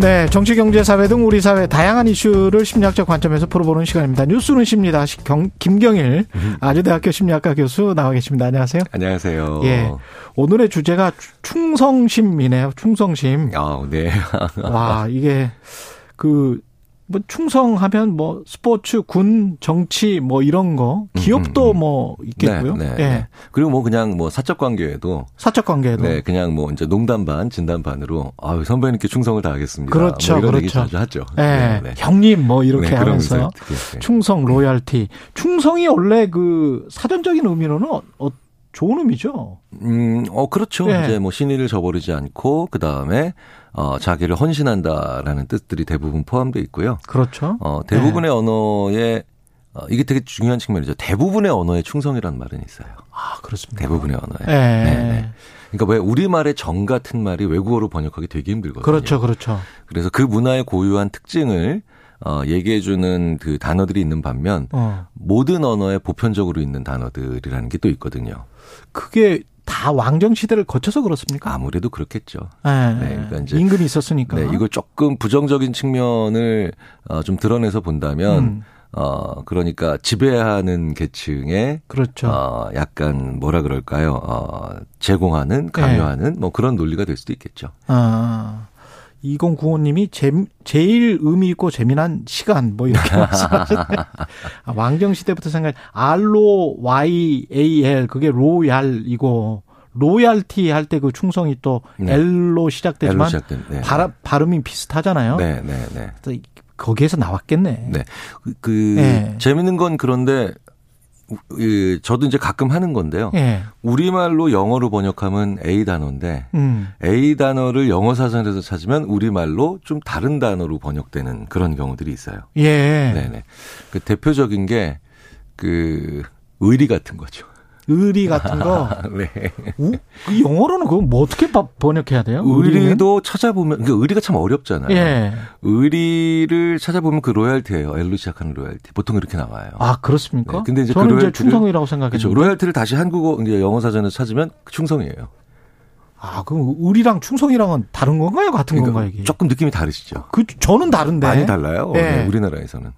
네, 정치, 경제, 사회 등 우리 사회 다양한 이슈를 심리학적 관점에서 풀어보는 시간입니다. 뉴스는 십니다. 경, 김경일 음. 아주대학교 심리학과 교수 나와 계십니다. 안녕하세요. 안녕하세요. 예, 오늘의 주제가 충성심이네요. 충성심. 아, 네. 와, 이게 그 뭐 충성하면 뭐 스포츠, 군, 정치 뭐 이런 거 기업도 음, 음, 음. 뭐 있겠고요. 네, 네, 예. 네. 그리고 뭐 그냥 뭐 사적 관계에도 사적 관계에도 네, 그냥 뭐 이제 농담 반, 진담 반으로 아유 선배님께 충성을 다하겠습니다. 그렇죠, 뭐 그렇죠. 얘기 자주 하죠. 네, 네, 네. 형님 뭐 이렇게 네, 하면서 충성, 로얄티. 충성이 원래 그 사전적인 의미로는 어, 좋은 의미죠. 음, 어 그렇죠. 네. 이제 뭐 신의를 저버리지 않고 그 다음에 어, 자기를 헌신한다라는 뜻들이 대부분 포함되어 있고요. 그렇죠. 어, 대부분의 네. 언어에 어, 이게 되게 중요한 측면이죠. 대부분의 언어에 충성이라는 말은 있어요. 아, 그렇습니다. 대부분의 언어에. 네. 네. 네. 그러니까 왜 우리말의 정 같은 말이 외국어로 번역하기 되게 힘들거든요. 그렇죠, 그렇죠. 그래서 그 문화의 고유한 특징을 어, 얘기해주는 그 단어들이 있는 반면 어. 모든 언어에 보편적으로 있는 단어들이라는 게 또 있거든요. 그게 다 왕정 시대를 거쳐서 그렇습니까? 아무래도 그렇겠죠. 네, 네 그러니까 이제 임금이 있었으니까. 네, 이걸 조금 부정적인 측면을 어, 좀 드러내서 본다면 음. 어 그러니까 지배하는 계층에 그렇죠. 어 약간 뭐라 그럴까요? 어 제공하는 강요하는 네. 뭐 그런 논리가 될 수도 있겠죠. 아. 2095님이 제, 제일 의미 있고 재미난 시간 뭐 이렇게 말씀하셨네. 아, 왕정 시대부터 생각 R로 Y A L 그게 로얄이고 로얄티 할 때 그 충성이 또 네. L로 시작되지만 L로 네. 발, 발음 이 비슷하잖아요. 네, 네, 네. 거기에서 나왔겠네. 네. 그, 그 네. 재밌는 건 그런데 저도 이제 가끔 하는 건데요. 예. 우리말로 영어로 번역하면 A 단어인데 음. A 단어를 영어 사전에서 찾으면 우리말로 좀 다른 단어로 번역되는 그런 경우들이 있어요. 예. 네네. 그 대표적인 게 그 의리 같은 거죠. 의리 같은 거. 네. 우, 그 영어로는 그거 뭐 어떻게 번역해야 돼요? 의리는? 의리도 찾아보면 그 의리가 참 어렵잖아요. 예. 의리를 찾아보면 그 loyalty예요. L로 시작하는 loyalty. 보통 이렇게 나와요. 아 그렇습니까? 네. 근데 이제 저는 그 loyalty를, 이제 충성이라고 생각했는데. 그렇죠. loyalty를 다시 한국어 이제 영어 사전에서 찾으면 충성이에요. 아, 그럼 의리랑 충성이랑은 다른 건가요? 같은 그러니까 건가요, 이게? 조금 느낌이 다르시죠? 그, 저는 다른데. 많이 달라요. 네. 네, 우리나라에서는.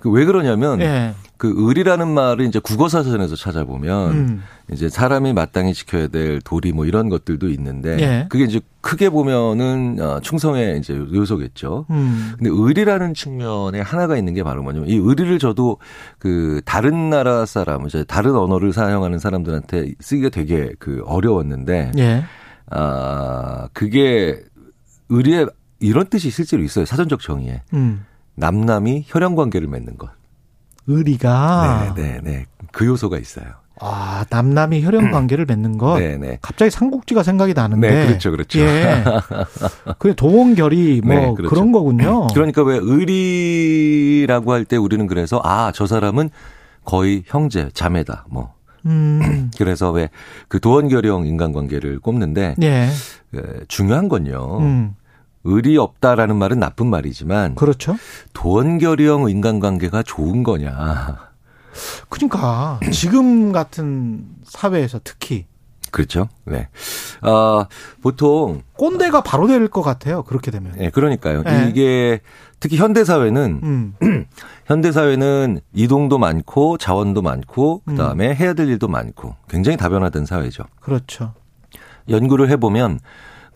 그 왜 그러냐면 예. 그 의리라는 말을 이제 국어 사전에서 찾아보면 음. 이제 사람이 마땅히 지켜야 될 도리 뭐 이런 것들도 있는데 예. 그게 이제 크게 보면은 어, 충성의 이제 요소겠죠. 음. 근데 의리라는 측면에 하나가 있는 게 바로 뭐냐면 이 의리를 저도 그 다른 나라 사람 이제 다른 언어를 사용하는 사람들한테 쓰기가 되게 그 어려웠는데 예. 아 그게 의리에 이런 뜻이 실제로 있어요 사전적 정의에. 음. 남남이 혈연 관계를 맺는 것. 의리가 네, 네, 네. 그 요소가 있어요. 아, 남남이 혈연 관계를 맺는 것. 네, 네. 갑자기 삼국지가 생각이 나는데. 네, 그렇죠, 그렇죠. 예. 그 도원결이 뭐 네, 그렇죠. 그런 거군요. 그러니까 왜 의리라고 할 때 우리는 그래서 아, 저 사람은 거의 형제, 자매다. 뭐. 음. 그래서 왜 그 도원결형 인간관계를 꼽는데 예. 그 중요한 건요. 음. 의리 없다라는 말은 나쁜 말이지만 그렇죠. 도원결형 인간관계가 좋은 거냐. 그러니까 지금 같은 사회에서 특히 그렇죠. 네. 아, 보통 꼰대가 바로 될 것 같아요. 그렇게 되면. 네, 그러니까요. 네. 이게 특히 현대 사회는 음. 현대 사회는 이동도 많고 자원도 많고 그다음에 음. 해야 될 일도 많고 굉장히 다변화된 사회죠. 그렇죠. 연구를 해 보면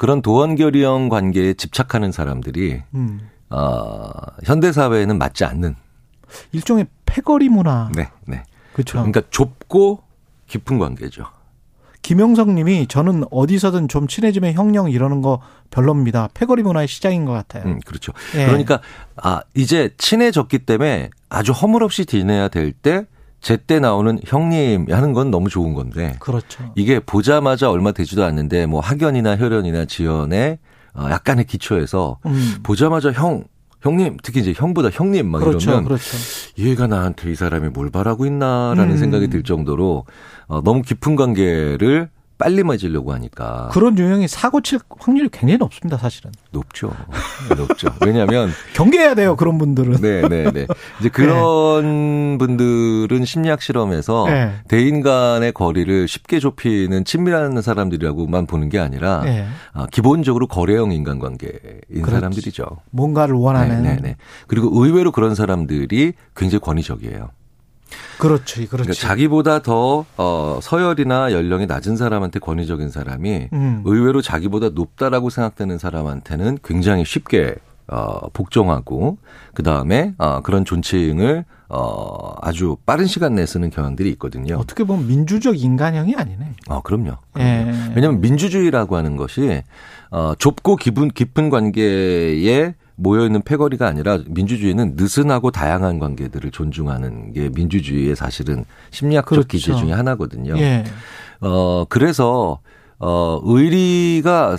그런 도원결의형 관계에 집착하는 사람들이 음. 어, 현대 사회에는 맞지 않는 일종의 패거리 문화. 네, 네. 그렇죠. 그러니까 좁고 깊은 관계죠. 김영석 님이 저는 어디서든 좀 친해지면 형령 이러는 거 별로입니다. 패거리 문화의 시작인 것 같아요. 음, 그렇죠. 예. 그러니까 아, 이제 친해졌기 때문에 아주 허물없이 지내야 될 때 제때 나오는 형님 하는 건 너무 좋은 건데. 그렇죠. 이게 보자마자 얼마 되지도 않는데 뭐 학연이나 혈연이나 지연에 어, 약간의 기초에서 음. 보자마자 형 형님 특히 이제 형보다 형님 막 그렇죠, 이러면 그렇죠. 얘가 나한테 이 사람이 뭘 바라고 있나라는 음. 생각이 들 정도로 어, 너무 깊은 관계를 빨리 맞으려고 하니까. 그런 유형이 사고 칠 확률이 굉장히 높습니다, 사실은. 높죠. 높죠. 왜냐하면. 경계해야 돼요, 그런 분들은. 네, 네, 네. 이제 그런 네. 분들은 심리학 실험에서 네. 대인 간의 거리를 쉽게 좁히는 친밀한 사람들이라고만 보는 게 아니라 네. 아, 기본적으로 거래형 인간관계인 그렇지. 사람들이죠. 뭔가를 원하는. 네, 네, 네. 그리고 의외로 그런 사람들이 굉장히 권위적이에요. 그렇지, 그렇지. 그러니까 자기보다 더 어, 서열이나 연령이 낮은 사람한테 권위적인 사람이 음. 의외로 자기보다 높다라고 생각되는 사람한테는 굉장히 쉽게 어, 복종하고 그 다음에 어, 그런 존칭을 어, 아주 빠른 시간 내에 쓰는 경향들이 있거든요. 어떻게 보면 민주적 인간형이 아니네. 어, 그럼요. 그럼요. 예. 왜냐하면 민주주의라고 하는 것이 어, 좁고 깊은 깊은 관계에 모여있는 패거리가 아니라 민주주의는 느슨하고 다양한 관계들을 존중하는 게 민주주의의 사실은 심리학적 그렇죠. 기제 중의 하나거든요. 예. 어, 그래서, 어, 의리가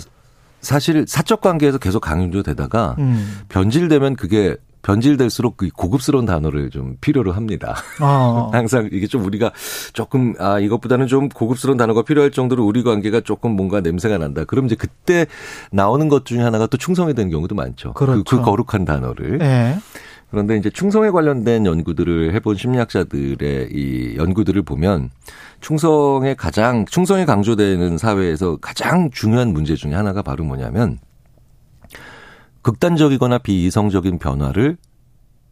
사실 사적 관계에서 계속 강조되다가 음. 변질되면 그게 변질될수록 그 고급스러운 단어를 좀 필요로 합니다. 어. 항상 이게 좀 우리가 조금 아 이것보다는 좀 고급스러운 단어가 필요할 정도로 우리 관계가 조금 뭔가 냄새가 난다. 그럼 이제 그때 나오는 것 중에 하나가 또 충성이 되는 경우도 많죠. 그렇죠. 그, 그 거룩한 단어를. 네. 그런데 이제 충성에 관련된 연구들을 해본 심리학자들의 이 연구들을 보면 충성에 가장 충성이 강조되는 사회에서 가장 중요한 문제 중에 하나가 바로 뭐냐면 극단적이거나 비이성적인 변화를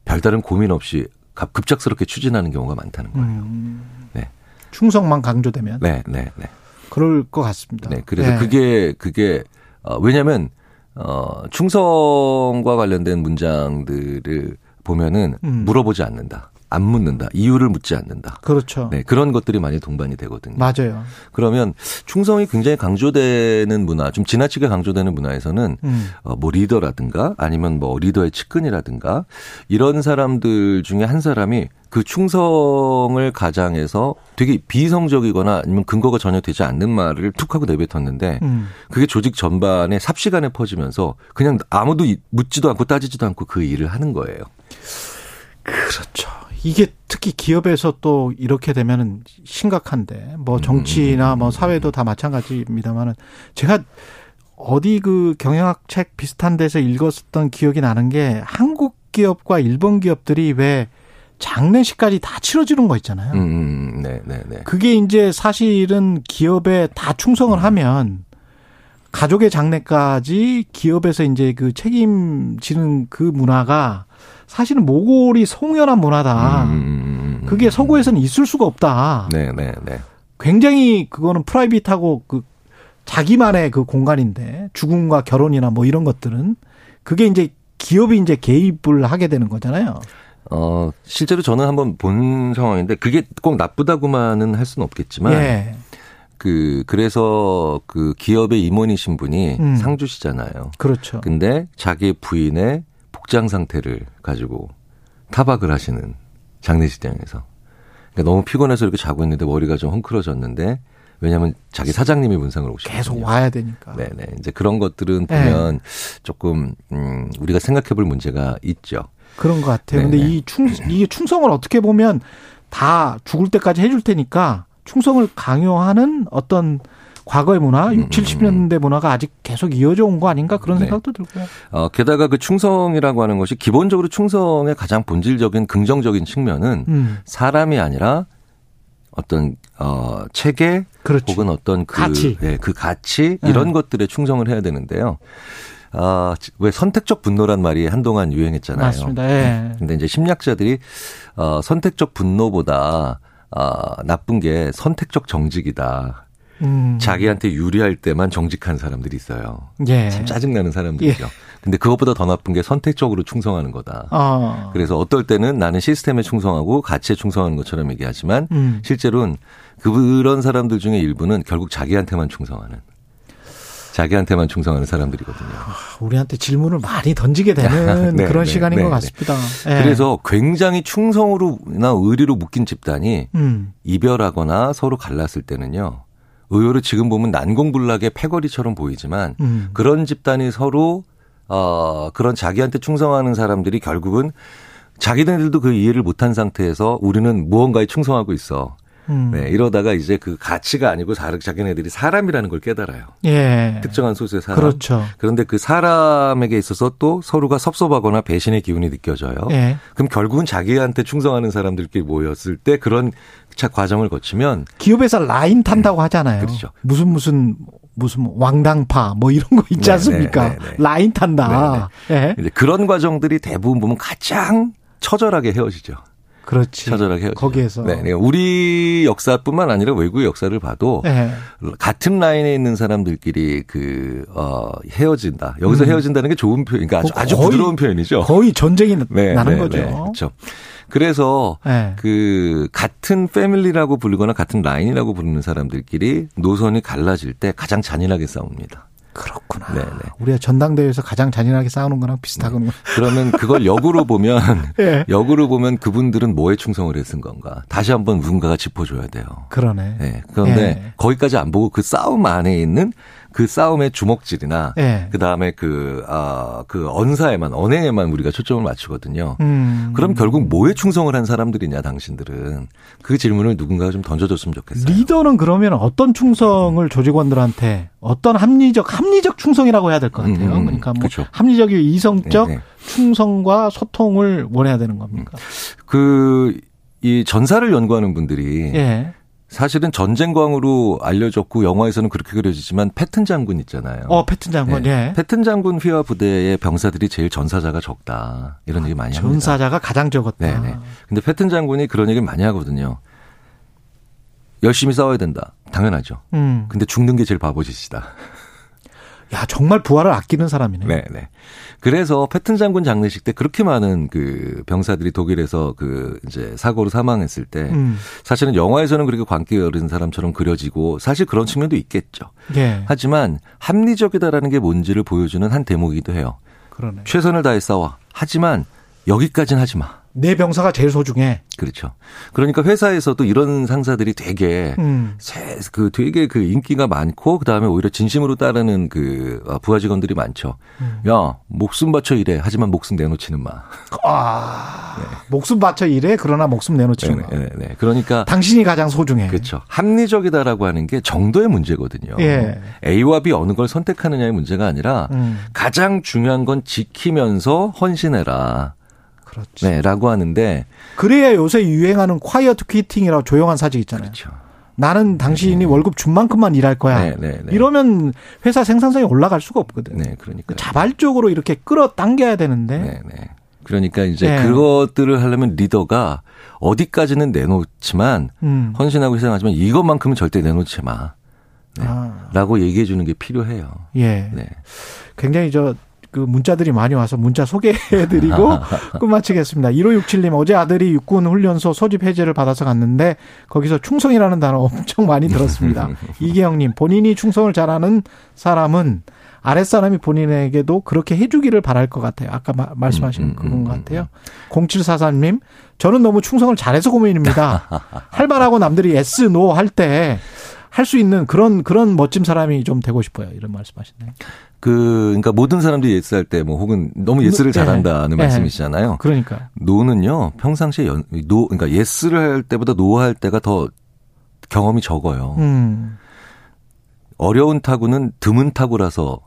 별다른 고민 없이 급작스럽게 추진하는 경우가 많다는 거예요. 음. 네. 충성만 강조되면. 네, 네, 네. 그럴 것 같습니다. 네, 그래서 네. 그게 그게 어 왜냐하면 어 충성과 관련된 문장들을 보면은 음. 물어보지 않는다. 안 묻는다. 이유를 묻지 않는다. 그렇죠. 네, 그런 것들이 많이 동반이 되거든요. 맞아요. 그러면 충성이 굉장히 강조되는 문화, 좀 지나치게 강조되는 문화에서는 음. 어, 뭐 리더라든가 아니면 뭐 리더의 측근이라든가 이런 사람들 중에 한 사람이 그 충성을 가장해서 되게 비성적이거나 아니면 근거가 전혀 되지 않는 말을 툭 하고 내뱉었는데 음. 그게 조직 전반에 삽시간에 퍼지면서 그냥 아무도 묻지도 않고 따지지도 않고 그 일을 하는 거예요. 그렇죠. 이게 특히 기업에서 또 이렇게 되면은 심각한데 뭐 정치나 뭐 사회도 다 마찬가지입니다만은 제가 어디 그 경영학 책 비슷한 데서 읽었었던 기억이 나는 게 한국 기업과 일본 기업들이 왜 장례식까지 다 치러지는 거 있잖아요. 음, 음 네, 네, 네. 그게 이제 사실은 기업에 다 충성을 하면 가족의 장례까지 기업에서 이제 그 책임지는 그 문화가 사실은 모골이 송연한 문화다. 음, 음, 음, 그게 서구에서는 있을 수가 없다. 네, 네, 네. 굉장히 그거는 프라이빗하고 그 자기만의 그 공간인데 죽음과 결혼이나 뭐 이런 것들은 그게 이제 기업이 이제 개입을 하게 되는 거잖아요. 어, 실제로 저는 한번 본 상황인데 그게 꼭 나쁘다고만은 할 수는 없겠지만 예. 그 그래서 그 기업의 임원이신 분이 음. 상주시잖아요. 그렇죠. 근데 자기 부인의 복장 상태를 가지고 타박을 하시는 장례식장에서 그러니까 너무 피곤해서 이렇게 자고 있는데 머리가 좀 헝클어졌는데 왜냐하면 자기 사장님이 문상을 오시고 계속 와야 되니까. 네네 이제 그런 것들은 네. 보면 네. 조금 음 우리가 생각해볼 문제가 있죠. 그런 것 같아요. 네네. 근데 이 충 이게 충성을 어떻게 보면 다 죽을 때까지 해줄 테니까 충성을 강요하는 어떤 과거의 문화, 6, 70년대 음, 음. 문화가 아직 계속 이어져 온 거 아닌가 그런 네. 생각도 들고요. 어, 게다가 그 충성이라고 하는 것이 기본적으로 충성의 가장 본질적인 긍정적인 측면은 음. 사람이 아니라 어떤 어 체계 그렇지. 혹은 어떤 그 가치, 네, 그 가치 이런 네. 것들에 충성을 해야 되는데요. 아, 왜 선택적 분노란 말이 한동안 유행했잖아요. 맞습니다. 예. 근데 이제 심리학자들이 어 선택적 분노보다 아, 나쁜 게 선택적 정직이다. 음. 자기한테 유리할 때만 정직한 사람들이 있어요. 예. 참 짜증나는 사람들이죠. 예. 근데 그것보다 더 나쁜 게 선택적으로 충성하는 거다. 어. 그래서 어떨 때는 나는 시스템에 충성하고 가치에 충성하는 것처럼 얘기하지만 음. 실제로는 그런 사람들 중에 일부는 결국 자기한테만 충성하는. 자기한테만 충성하는 사람들이거든요. 아, 우리한테 질문을 많이 던지게 되는 네, 그런 네, 시간인 네, 것 네. 같습니다. 네. 그래서 굉장히 충성으로나 의리로 묶인 집단이 음. 이별하거나 서로 갈랐을 때는요. 의외로 지금 보면 난공불락의 패거리처럼 보이지만 음. 그런 집단이 서로 어 그런 자기한테 충성하는 사람들이 결국은 자기네들도 그 이해를 못한 상태에서 우리는 무언가에 충성하고 있어. 음. 네, 이러다가 이제 그 가치가 아니고 자기네들이 사람이라는 걸 깨달아요. 예. 특정한 소수의 사람. 그렇죠. 그런데 그 사람에게 있어서 또 서로가 섭섭하거나 배신의 기운이 느껴져요. 예. 그럼 결국은 자기한테 충성하는 사람들끼리 모였을 때 그런 차 과정을 거치면 기업에서 라인 탄다고 하잖아요. 그렇죠. 무슨 무슨 무슨 왕당파 뭐 이런 거 있지 네, 않습니까? 네, 네, 네. 라인 탄다. 네. 네. 그런 과정들이 대부분 보면 가장 처절하게 헤어지죠. 그렇지. 처절하게 헤어지죠. 거기에서. 네, 네. 우리 역사뿐만 아니라 외국의 역사를 봐도 네. 같은 라인에 있는 사람들끼리 그, 어, 헤어진다. 여기서 음. 헤어진다는 게 좋은 표현, 그러니까 아주, 아주 부드러운 표현이죠. 거의 전쟁이 네, 나는 네, 거죠. 네, 그렇죠. 그래서 네. 그 같은 패밀리라고 부르거나 같은 라인이라고 부르는 사람들끼리 노선이 갈라질 때 가장 잔인하게 싸웁니다. 그렇구나. 네네. 우리가 전당대회에서 가장 잔인하게 싸우는 거랑 비슷하군요. 네. 그러면 그걸 역으로 보면 네. 역으로 보면 그분들은 뭐에 충성을 했은 건가? 다시 한번 누군가가 짚어줘야 돼요. 그러네. 네. 그런데 네. 거기까지 안 보고 그 싸움 안에 있는 그 싸움의 주먹질이나 네. 그 다음에 그, 아, 그 언사에만, 언행에만 우리가 초점을 맞추거든요. 음. 그럼 결국 뭐에 충성을 한 사람들이냐, 당신들은. 그 질문을 누군가가 좀 던져줬으면 좋겠어요. 리더는 그러면 어떤 충성을 조직원들한테 어떤 합리적, 합리적 충성이라고 해야 될 것 같아요. 음, 음, 그러니까 뭐 그렇죠. 합리적이 이성적 네, 네. 충성과 소통을 원해야 되는 겁니까? 그, 이 전사를 연구하는 분들이 예. 사실은 전쟁광으로 알려졌고 영화에서는 그렇게 그려지지만 패튼 장군 있잖아요. 어, 패튼 장군. 네. 예. 패튼 장군 휘하 부대의 병사들이 제일 전사자가 적다. 이런 얘기 많이 합니다. 전사자가 가장 적었다. 네, 네. 근데 패튼 장군이 그런 얘기를 많이 하거든요. 열심히 싸워야 된다. 당연하죠. 음. 근데 죽는 게 제일 바보짓이다. 야, 정말 부하를 아끼는 사람이네. 네, 네. 그래서 패튼 장군 장례식 때 그렇게 많은 그 병사들이 독일에서 그 이제 사고로 사망했을 때 음. 사실은 영화에서는 그렇게 광기 어른 사람처럼 그려지고 사실 그런 측면도 있겠죠. 예. 하지만 합리적이다라는 게 뭔지를 보여주는 한 대목이기도 해요. 그러네. 최선을 다해 싸워. 하지만 여기까지는 하지 마. 내 병사가 제일 소중해. 그렇죠. 그러니까 회사에서도 이런 상사들이 되게 음. 그 되게 그 인기가 많고 그다음에 오히려 진심으로 따르는 그 아, 부하 직원들이 많죠. 음. 야, 목숨 바쳐 일해. 하지만 목숨 내놓지는 마. 아. 네. 목숨 바쳐 일해. 그러나 목숨 내놓지는 네, 마. 네, 네. 그러니까 당신이 가장 소중해. 그렇죠. 합리적이다라고 하는 게 정도의 문제거든요. 예. A와 B 어느 걸 선택하느냐의 문제가 아니라 음. 가장 중요한 건 지키면서 헌신해라. 그렇죠. 네, 라고 하는데 그래야 요새 유행하는 콰이어트 퀴팅이라고 조용한 사직 있잖아요. 그렇죠. 나는 당신이 네. 월급 준 만큼만 일할 거야. 네, 네, 네. 이러면 회사 생산성이 올라갈 수가 없거든. 네, 그러니까 자발적으로 이렇게 끌어당겨야 되는데. 네, 네. 그러니까 이제 네. 그것들을 하려면 리더가 어디까지는 내놓지만 음. 헌신하고 희생하지만 이것만큼은 절대 내놓지 마. 네. 아. 라고 얘기해 주는 게 필요해요. 예. 네. 굉장히 저 그 문자들이 많이 와서 문자 소개해드리고 끝마치겠습니다. 1567님 어제 아들이 육군 훈련소 소집 해제를 받아서 갔는데 거기서 충성이라는 단어 엄청 많이 들었습니다. 이기영님 본인이 충성을 잘하는 사람은 아랫사람이 본인에게도 그렇게 해주기를 바랄 것 같아요. 아까 마, 말씀하신 음, 음, 그건 것 음, 같아요. 0744님, 저는 너무 충성을 잘해서 고민입니다. 할 말하고 남들이 yes, no 할 때 할 수 있는 그런, 그런 멋진 사람이 좀 되고 싶어요. 이런 말씀 하시네요. 그, 그러니까 모든 사람들이 yes 할 때 뭐 혹은 너무 yes를 네. 잘한다는 네. 말씀이시잖아요. 그러니까. no는요, 평상시에 연, no, 그러니까 yes를 할 때보다 no 할 때가 더 경험이 적어요. 음. 어려운 타구는 드문 타구라서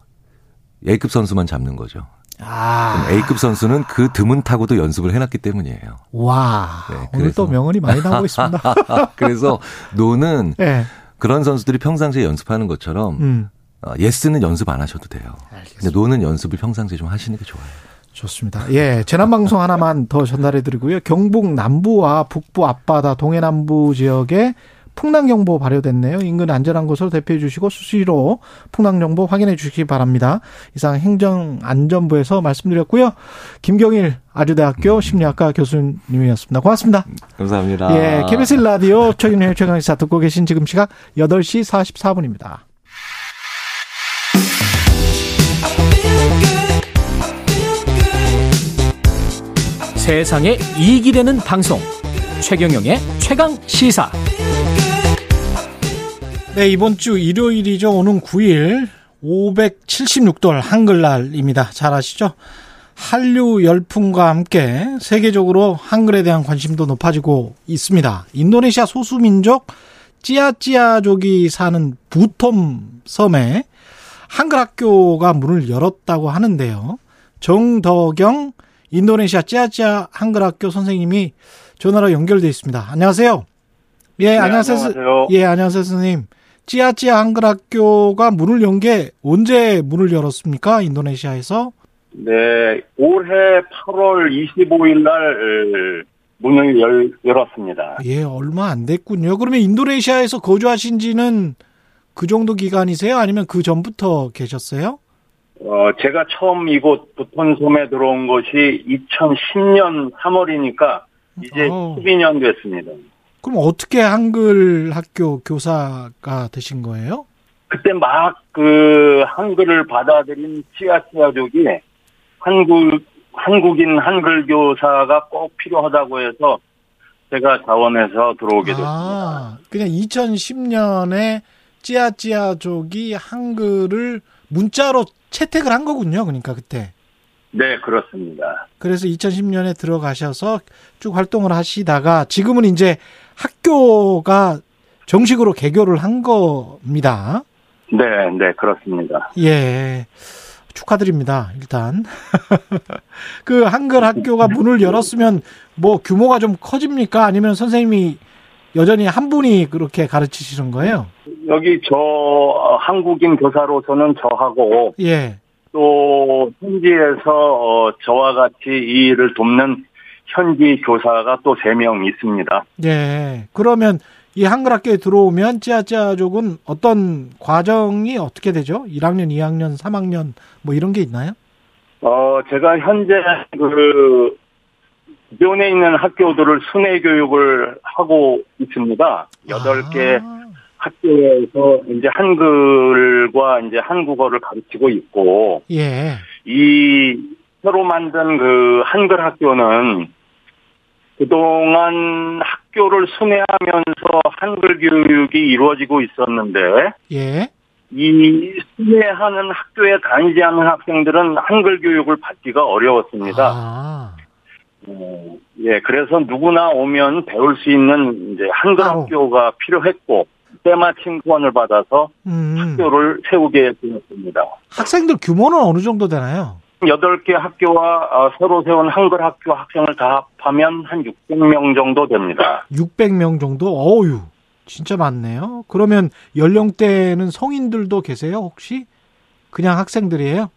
A급 선수만 잡는 거죠. 아. A급 선수는 그 드문 타구도 연습을 해놨기 때문이에요. 와. 네, 오늘 또 명언이 많이 나오고 있습니다. 그래서 no는 네. 그런 선수들이 평상시에 연습하는 것처럼 음. 어, 예스는 연습 안 하셔도 돼요. 알겠습니다. 근데 노는 연습을 평상시에 좀 하시는 게 좋아요. 좋습니다. 예, 재난방송 하나만 더 전달해 드리고요. 경북 남부와 북부 앞바다 동해남부 지역에 풍랑경보 발효됐네요. 인근 안전한 곳으로 대피해 주시고 수시로 풍랑정보 확인해 주시기 바랍니다. 이상 행정안전부에서 말씀드렸고요. 김경일 아주대학교 심리학과 교수님이었습니다. 고맙습니다. 감사합니다. 예, KBS 라디오 최경영의 최강시사 듣고 계신 지금 시각 8시 44분입니다. 세상에 이익이 되는 방송. 최경영의 최강 시사. 네 이번 주 일요일이죠. 오는 9일 576돌 한글날입니다. 잘 아시죠? 한류 열풍과 함께 세계적으로 한글에 대한 관심도 높아지고 있습니다. 인도네시아 소수민족 찌아찌아족이 사는 부톰 섬에 한글 학교가 문을 열었다고 하는데요. 정덕영 인도네시아 찌아찌아 한글학교 선생님이 전화로 연결돼 있습니다. 안녕하세요. 예, 네, 안녕하세요. 안녕하세요. 예, 안녕하세요, 선생님. 찌아찌아 한글학교가 문을 연 게 언제 문을 열었습니까? 인도네시아에서? 네, 올해 8월 25일 날 문을 열, 열었습니다. 예, 얼마 안 됐군요. 그러면 인도네시아에서 거주하신 지는 그 정도 기간이세요? 아니면 그 전부터 계셨어요? 어, 제가 처음 이곳 부톤섬에 들어온 것이 2010년 3월이니까 이제 어. 12년 됐습니다. 그럼 어떻게 한글 학교 교사가 되신 거예요? 그때 막 그 한글을 받아들인 찌아찌아족이 한국 한국인 한글 교사가 꼭 필요하다고 해서 제가 자원해서 들어오게 됐습니다. 아, 그냥 2010년에 찌아찌아족이 한글을 문자로 채택을 한 거군요. 그러니까 그때. 네, 그렇습니다. 그래서 2010년에 들어가셔서 쭉 활동을 하시다가 지금은 이제 학교가 정식으로 개교를 한 겁니다. 네, 네, 그렇습니다. 예. 축하드립니다. 일단. 그 한글 학교가 문을 열었으면 뭐 규모가 좀 커집니까? 아니면 선생님이 여전히 한 분이 그렇게 가르치시는 거예요? 여기 저 한국인 교사로서는 저하고 예. 또 현지에서 어, 저와 같이 이 일을 돕는 현지 교사가 또 세 명 있습니다. 예. 그러면 이 한글 학교에 들어오면 찌아찌아족은 어떤 과정이 어떻게 되죠? 1학년, 2학년, 3학년 뭐 이런 게 있나요? 어, 제가 현재 그 기존에 있는 학교들을 순회 교육을 하고 있습니다. 8개 아. 학교에서 이제 한글과 이제 한국어를 가르치고 있고 예. 이 새로 만든 그 한글 학교는 그동안 학교를 순회하면서 한글 교육이 이루어지고 있었는데 예. 이 순회하는 학교에 다니지 않는 학생들은 한글 교육을 받기가 어려웠습니다. 아. 어, 예, 그래서 누구나 오면 배울 수 있는 이제 한글 아오. 학교가 필요했고 때마침 후원을 받아서 음. 학교를 세우게 되었습니다. 학생들 규모는 어느 정도 되나요? 8개 학교와 어, 새로 세운 한글 학교 학생을 다 합하면 한 600명 정도 됩니다. 600명 정도? 어유 진짜 많네요. 그러면 연령대는 성인들도 계세요, 혹시? 그냥 학생들이에요?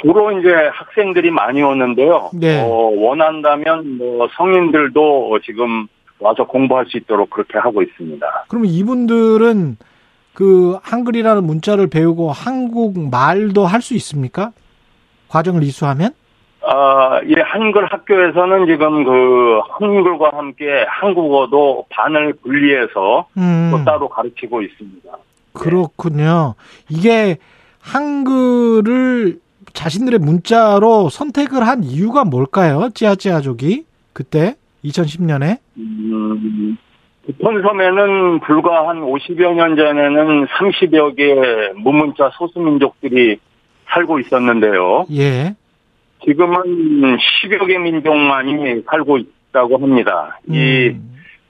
주로 이제 학생들이 많이 오는데요. 네. 어, 원한다면 뭐 성인들도 지금 와서 공부할 수 있도록 그렇게 하고 있습니다. 그러면 이분들은 그 한글이라는 문자를 배우고 한국 말도 할 수 있습니까? 과정을 이수하면? 아, 예, 한글 학교에서는 지금 그 한글과 함께 한국어도 반을 분리해서 음. 또 따로 가르치고 있습니다. 그렇군요. 이게 한글을 자신들의 문자로 선택을 한 이유가 뭘까요? 찌아찌아족이 그때 2010년에? 음, 본섬에는 불과 한 50여 년 전에는 30여 개의 무문자 소수민족들이 살고 있었는데요. 예. 지금은 10여 개 민족만이 살고 있다고 합니다. 음. 이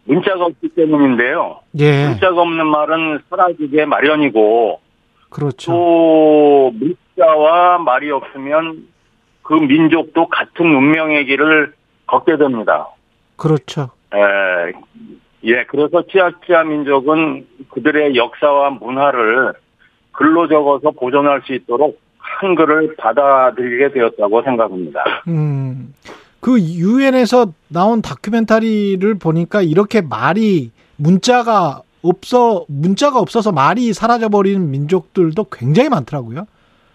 문자가 없기 때문인데요. 예. 문자가 없는 말은 사라지게 마련이고 그렇죠. 또 문자와 말이 없으면 그 민족도 같은 운명의 길을 걷게 됩니다. 그렇죠. 예, 예 그래서 찌아찌아 민족은 그들의 역사와 문화를 글로 적어서 보존할 수 있도록 한글을 받아들이게 되었다고 생각합니다. 음, 그 유엔에서 나온 다큐멘터리를 보니까 이렇게 말이 문자가 없어 문자가 없어서 말이 사라져 버리는 민족들도 굉장히 많더라고요.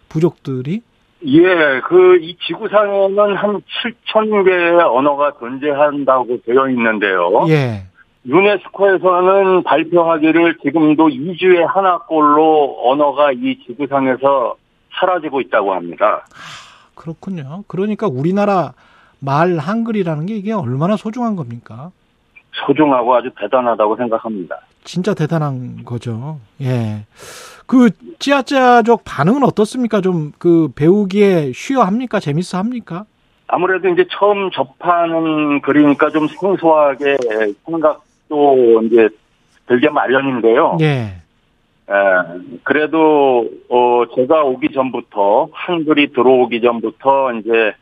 부족들이. 예, 그 이 지구상에는 한 7천 개의 언어가 존재한다고 되어 있는데요. 예. 유네스코에서는 발표하기를 지금도 2주에 하나꼴로 언어가 이 지구상에서 사라지고 있다고 합니다. 그렇군요. 그러니까 우리나라 말 한글이라는 게 이게 얼마나 소중한 겁니까? 소중하고 아주 대단하다고 생각합니다. 진짜 대단한 거죠. 예. 그 찌아찌아족 반응은 어떻습니까? 좀 그 배우기에 쉬워 합니까? 재밌어 합니까? 아무래도 이제 처음 접하는 글이니까 좀 생소하게 생각도 이제 들게 마련인데요. 예. 에, 그래도 어 제가 오기 전부터 한글이 들어오기 전부터 이제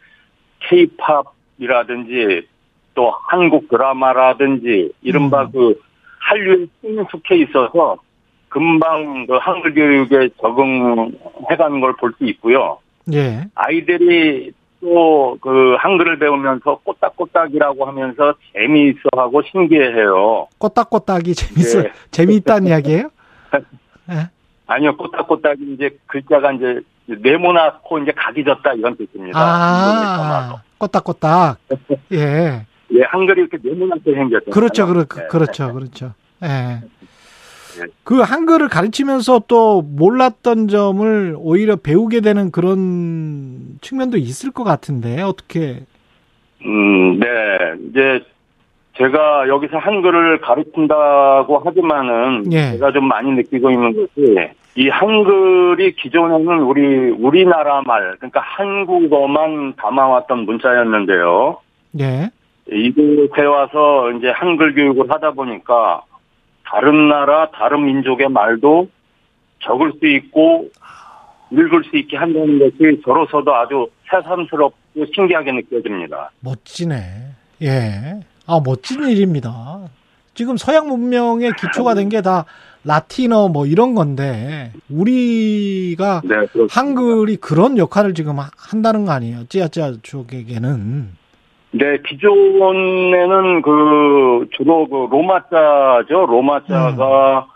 케이팝이라든지 또 한국 드라마라든지 이른바 음. 그 한류에 친숙해 있어서 금방 그 한글 교육에 적응해가는 걸 볼 수 있고요. 예. 아이들이 또 그 한글을 배우면서 꼬딱꼬딱이라고 하면서 재미있어하고 신기해해요. 꼬딱꼬딱이 재밌어 예. 재미있다는 이야기예요? 예. 아니요, 꼬딱꼬딱이 이제 글자가 이제 네모나고 이제 각이 졌다 이런 뜻입니다. 아, 꼬딱꼬딱. 예. 예, 한글이 이렇게 네모나게 생겼죠. 그렇죠, 그렇, 네. 그렇죠, 그렇죠. 예. 그 한글을 가르치면서 또 몰랐던 점을 오히려 배우게 되는 그런 측면도 있을 것 같은데 어떻게? 음, 네, 이제 제가 여기서 한글을 가르친다고 하지만은 예. 제가 좀 많이 느끼고 있는 것이 이 한글이 기존에는 우리 우리나라 말 그러니까 한국어만 담아왔던 문자였는데요. 예. 이곳에 와서 이제 한글 교육을 하다 보니까 다른 나라, 다른 민족의 말도 적을 수 있고 읽을 수 있게 한다는 것이 저로서도 아주 새삼스럽고 신기하게 느껴집니다. 멋지네. 예. 아, 멋진 일입니다. 지금 서양 문명의 기초가 된 게 다 라틴어 뭐 이런 건데 우리가 네, 한글이 그런 역할을 지금 한다는 거 아니에요? 찌아찌아 쪽에게는. 네, 기존에는 그 주로 그 로마자죠. 로마자가 음.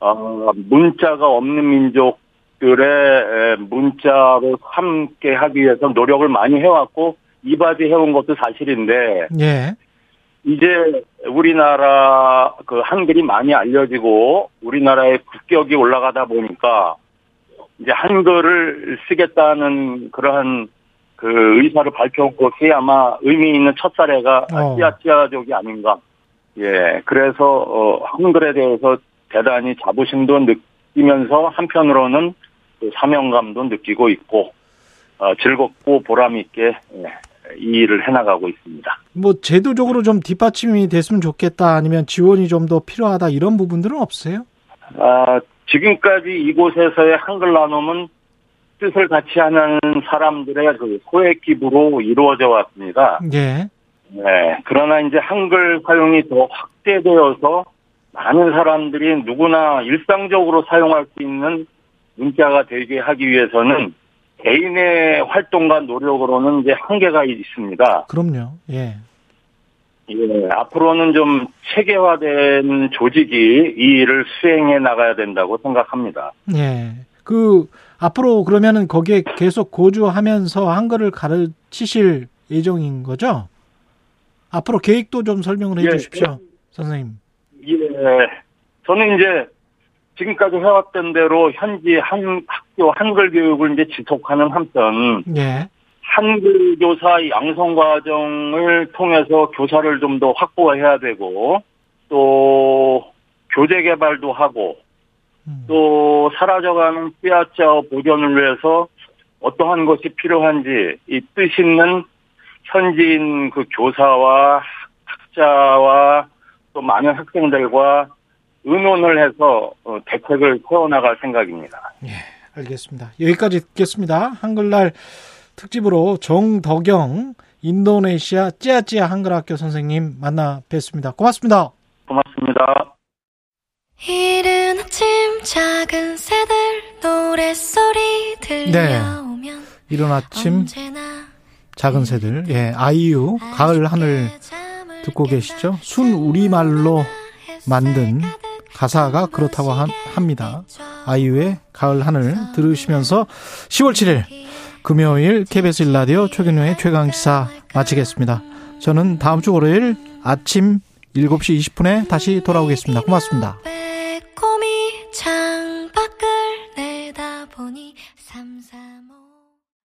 어, 문자가 없는 민족들의 문자로 함께 하기 위해서 노력을 많이 해왔고 이바지 해온 것도 사실인데 예. 이제 우리나라 그 한글이 많이 알려지고 우리나라의 국격이 올라가다 보니까 이제 한글을 쓰겠다는 그러한 그 의사를 밝혀온 것이 아마 의미 있는 첫 사례가 어. 찌아찌아족이 아닌가. 예, 그래서 어, 한글에 대해서 대단히 자부심도 느끼면서 한편으로는 그 사명감도 느끼고 있고 어, 즐겁고 보람 있게 예, 이 일을 해나가고 있습니다. 뭐 제도적으로 좀 뒷받침이 됐으면 좋겠다 아니면 지원이 좀 더 필요하다 이런 부분들은 없어요? 아 지금까지 이곳에서의 한글 나눔은 뜻을 같이 하는 사람들의 그 소액 기부로 이루어져 왔습니다. 예. 네. 그러나 이제 한글 사용이 더 확대되어서 많은 사람들이 누구나 일상적으로 사용할 수 있는 문자가 되게 하기 위해서는 개인의 활동과 노력으로는 이제 한계가 있습니다. 그럼요. 예. 예, 앞으로는 좀 체계화된 조직이 이 일을 수행해 나가야 된다고 생각합니다. 예. 그 앞으로 그러면은 거기에 계속 고주하면서 한글을 가르치실 예정인 거죠? 앞으로 계획도 좀 설명을 해 예, 주십시오, 예, 선생님. 예. 저는 이제 지금까지 해왔던 대로 현지 한 학교 한글 교육을 이제 지속하는 한편 예. 한글 교사 양성 과정을 통해서 교사를 좀 더 확보해야 되고 또 교재 개발도 하고 음. 또 사라져가는 삐아짜 보존을 위해서 어떠한 것이 필요한지 이 뜻 있는 현지인 그 교사와 학자와 또 많은 학생들과 의논을 해서 어, 대책을 세워나갈 생각입니다. 예, 알겠습니다. 여기까지 듣겠습니다. 한글날 특집으로 정덕영 인도네시아 찌아찌아 한글학교 선생님 만나 뵙습니다. 고맙습니다. 고맙습니다. 아침 작은 새들 노랫소리 들려오면 네. 이른 아침 작은 새들 예 아이유 가을 하늘 듣고 계시죠? 순 우리말로 만든 가사가 그렇다고 합니다. 아이유의 가을 하늘 들으시면서 10월 7일 금요일 KBS 일라디오 최경영의 최강시사 마치겠습니다. 저는 다음 주 월요일 아침 7시 20분에 다시 돌아오겠습니다. 고맙습니다. 창밖을 내다보니 삼사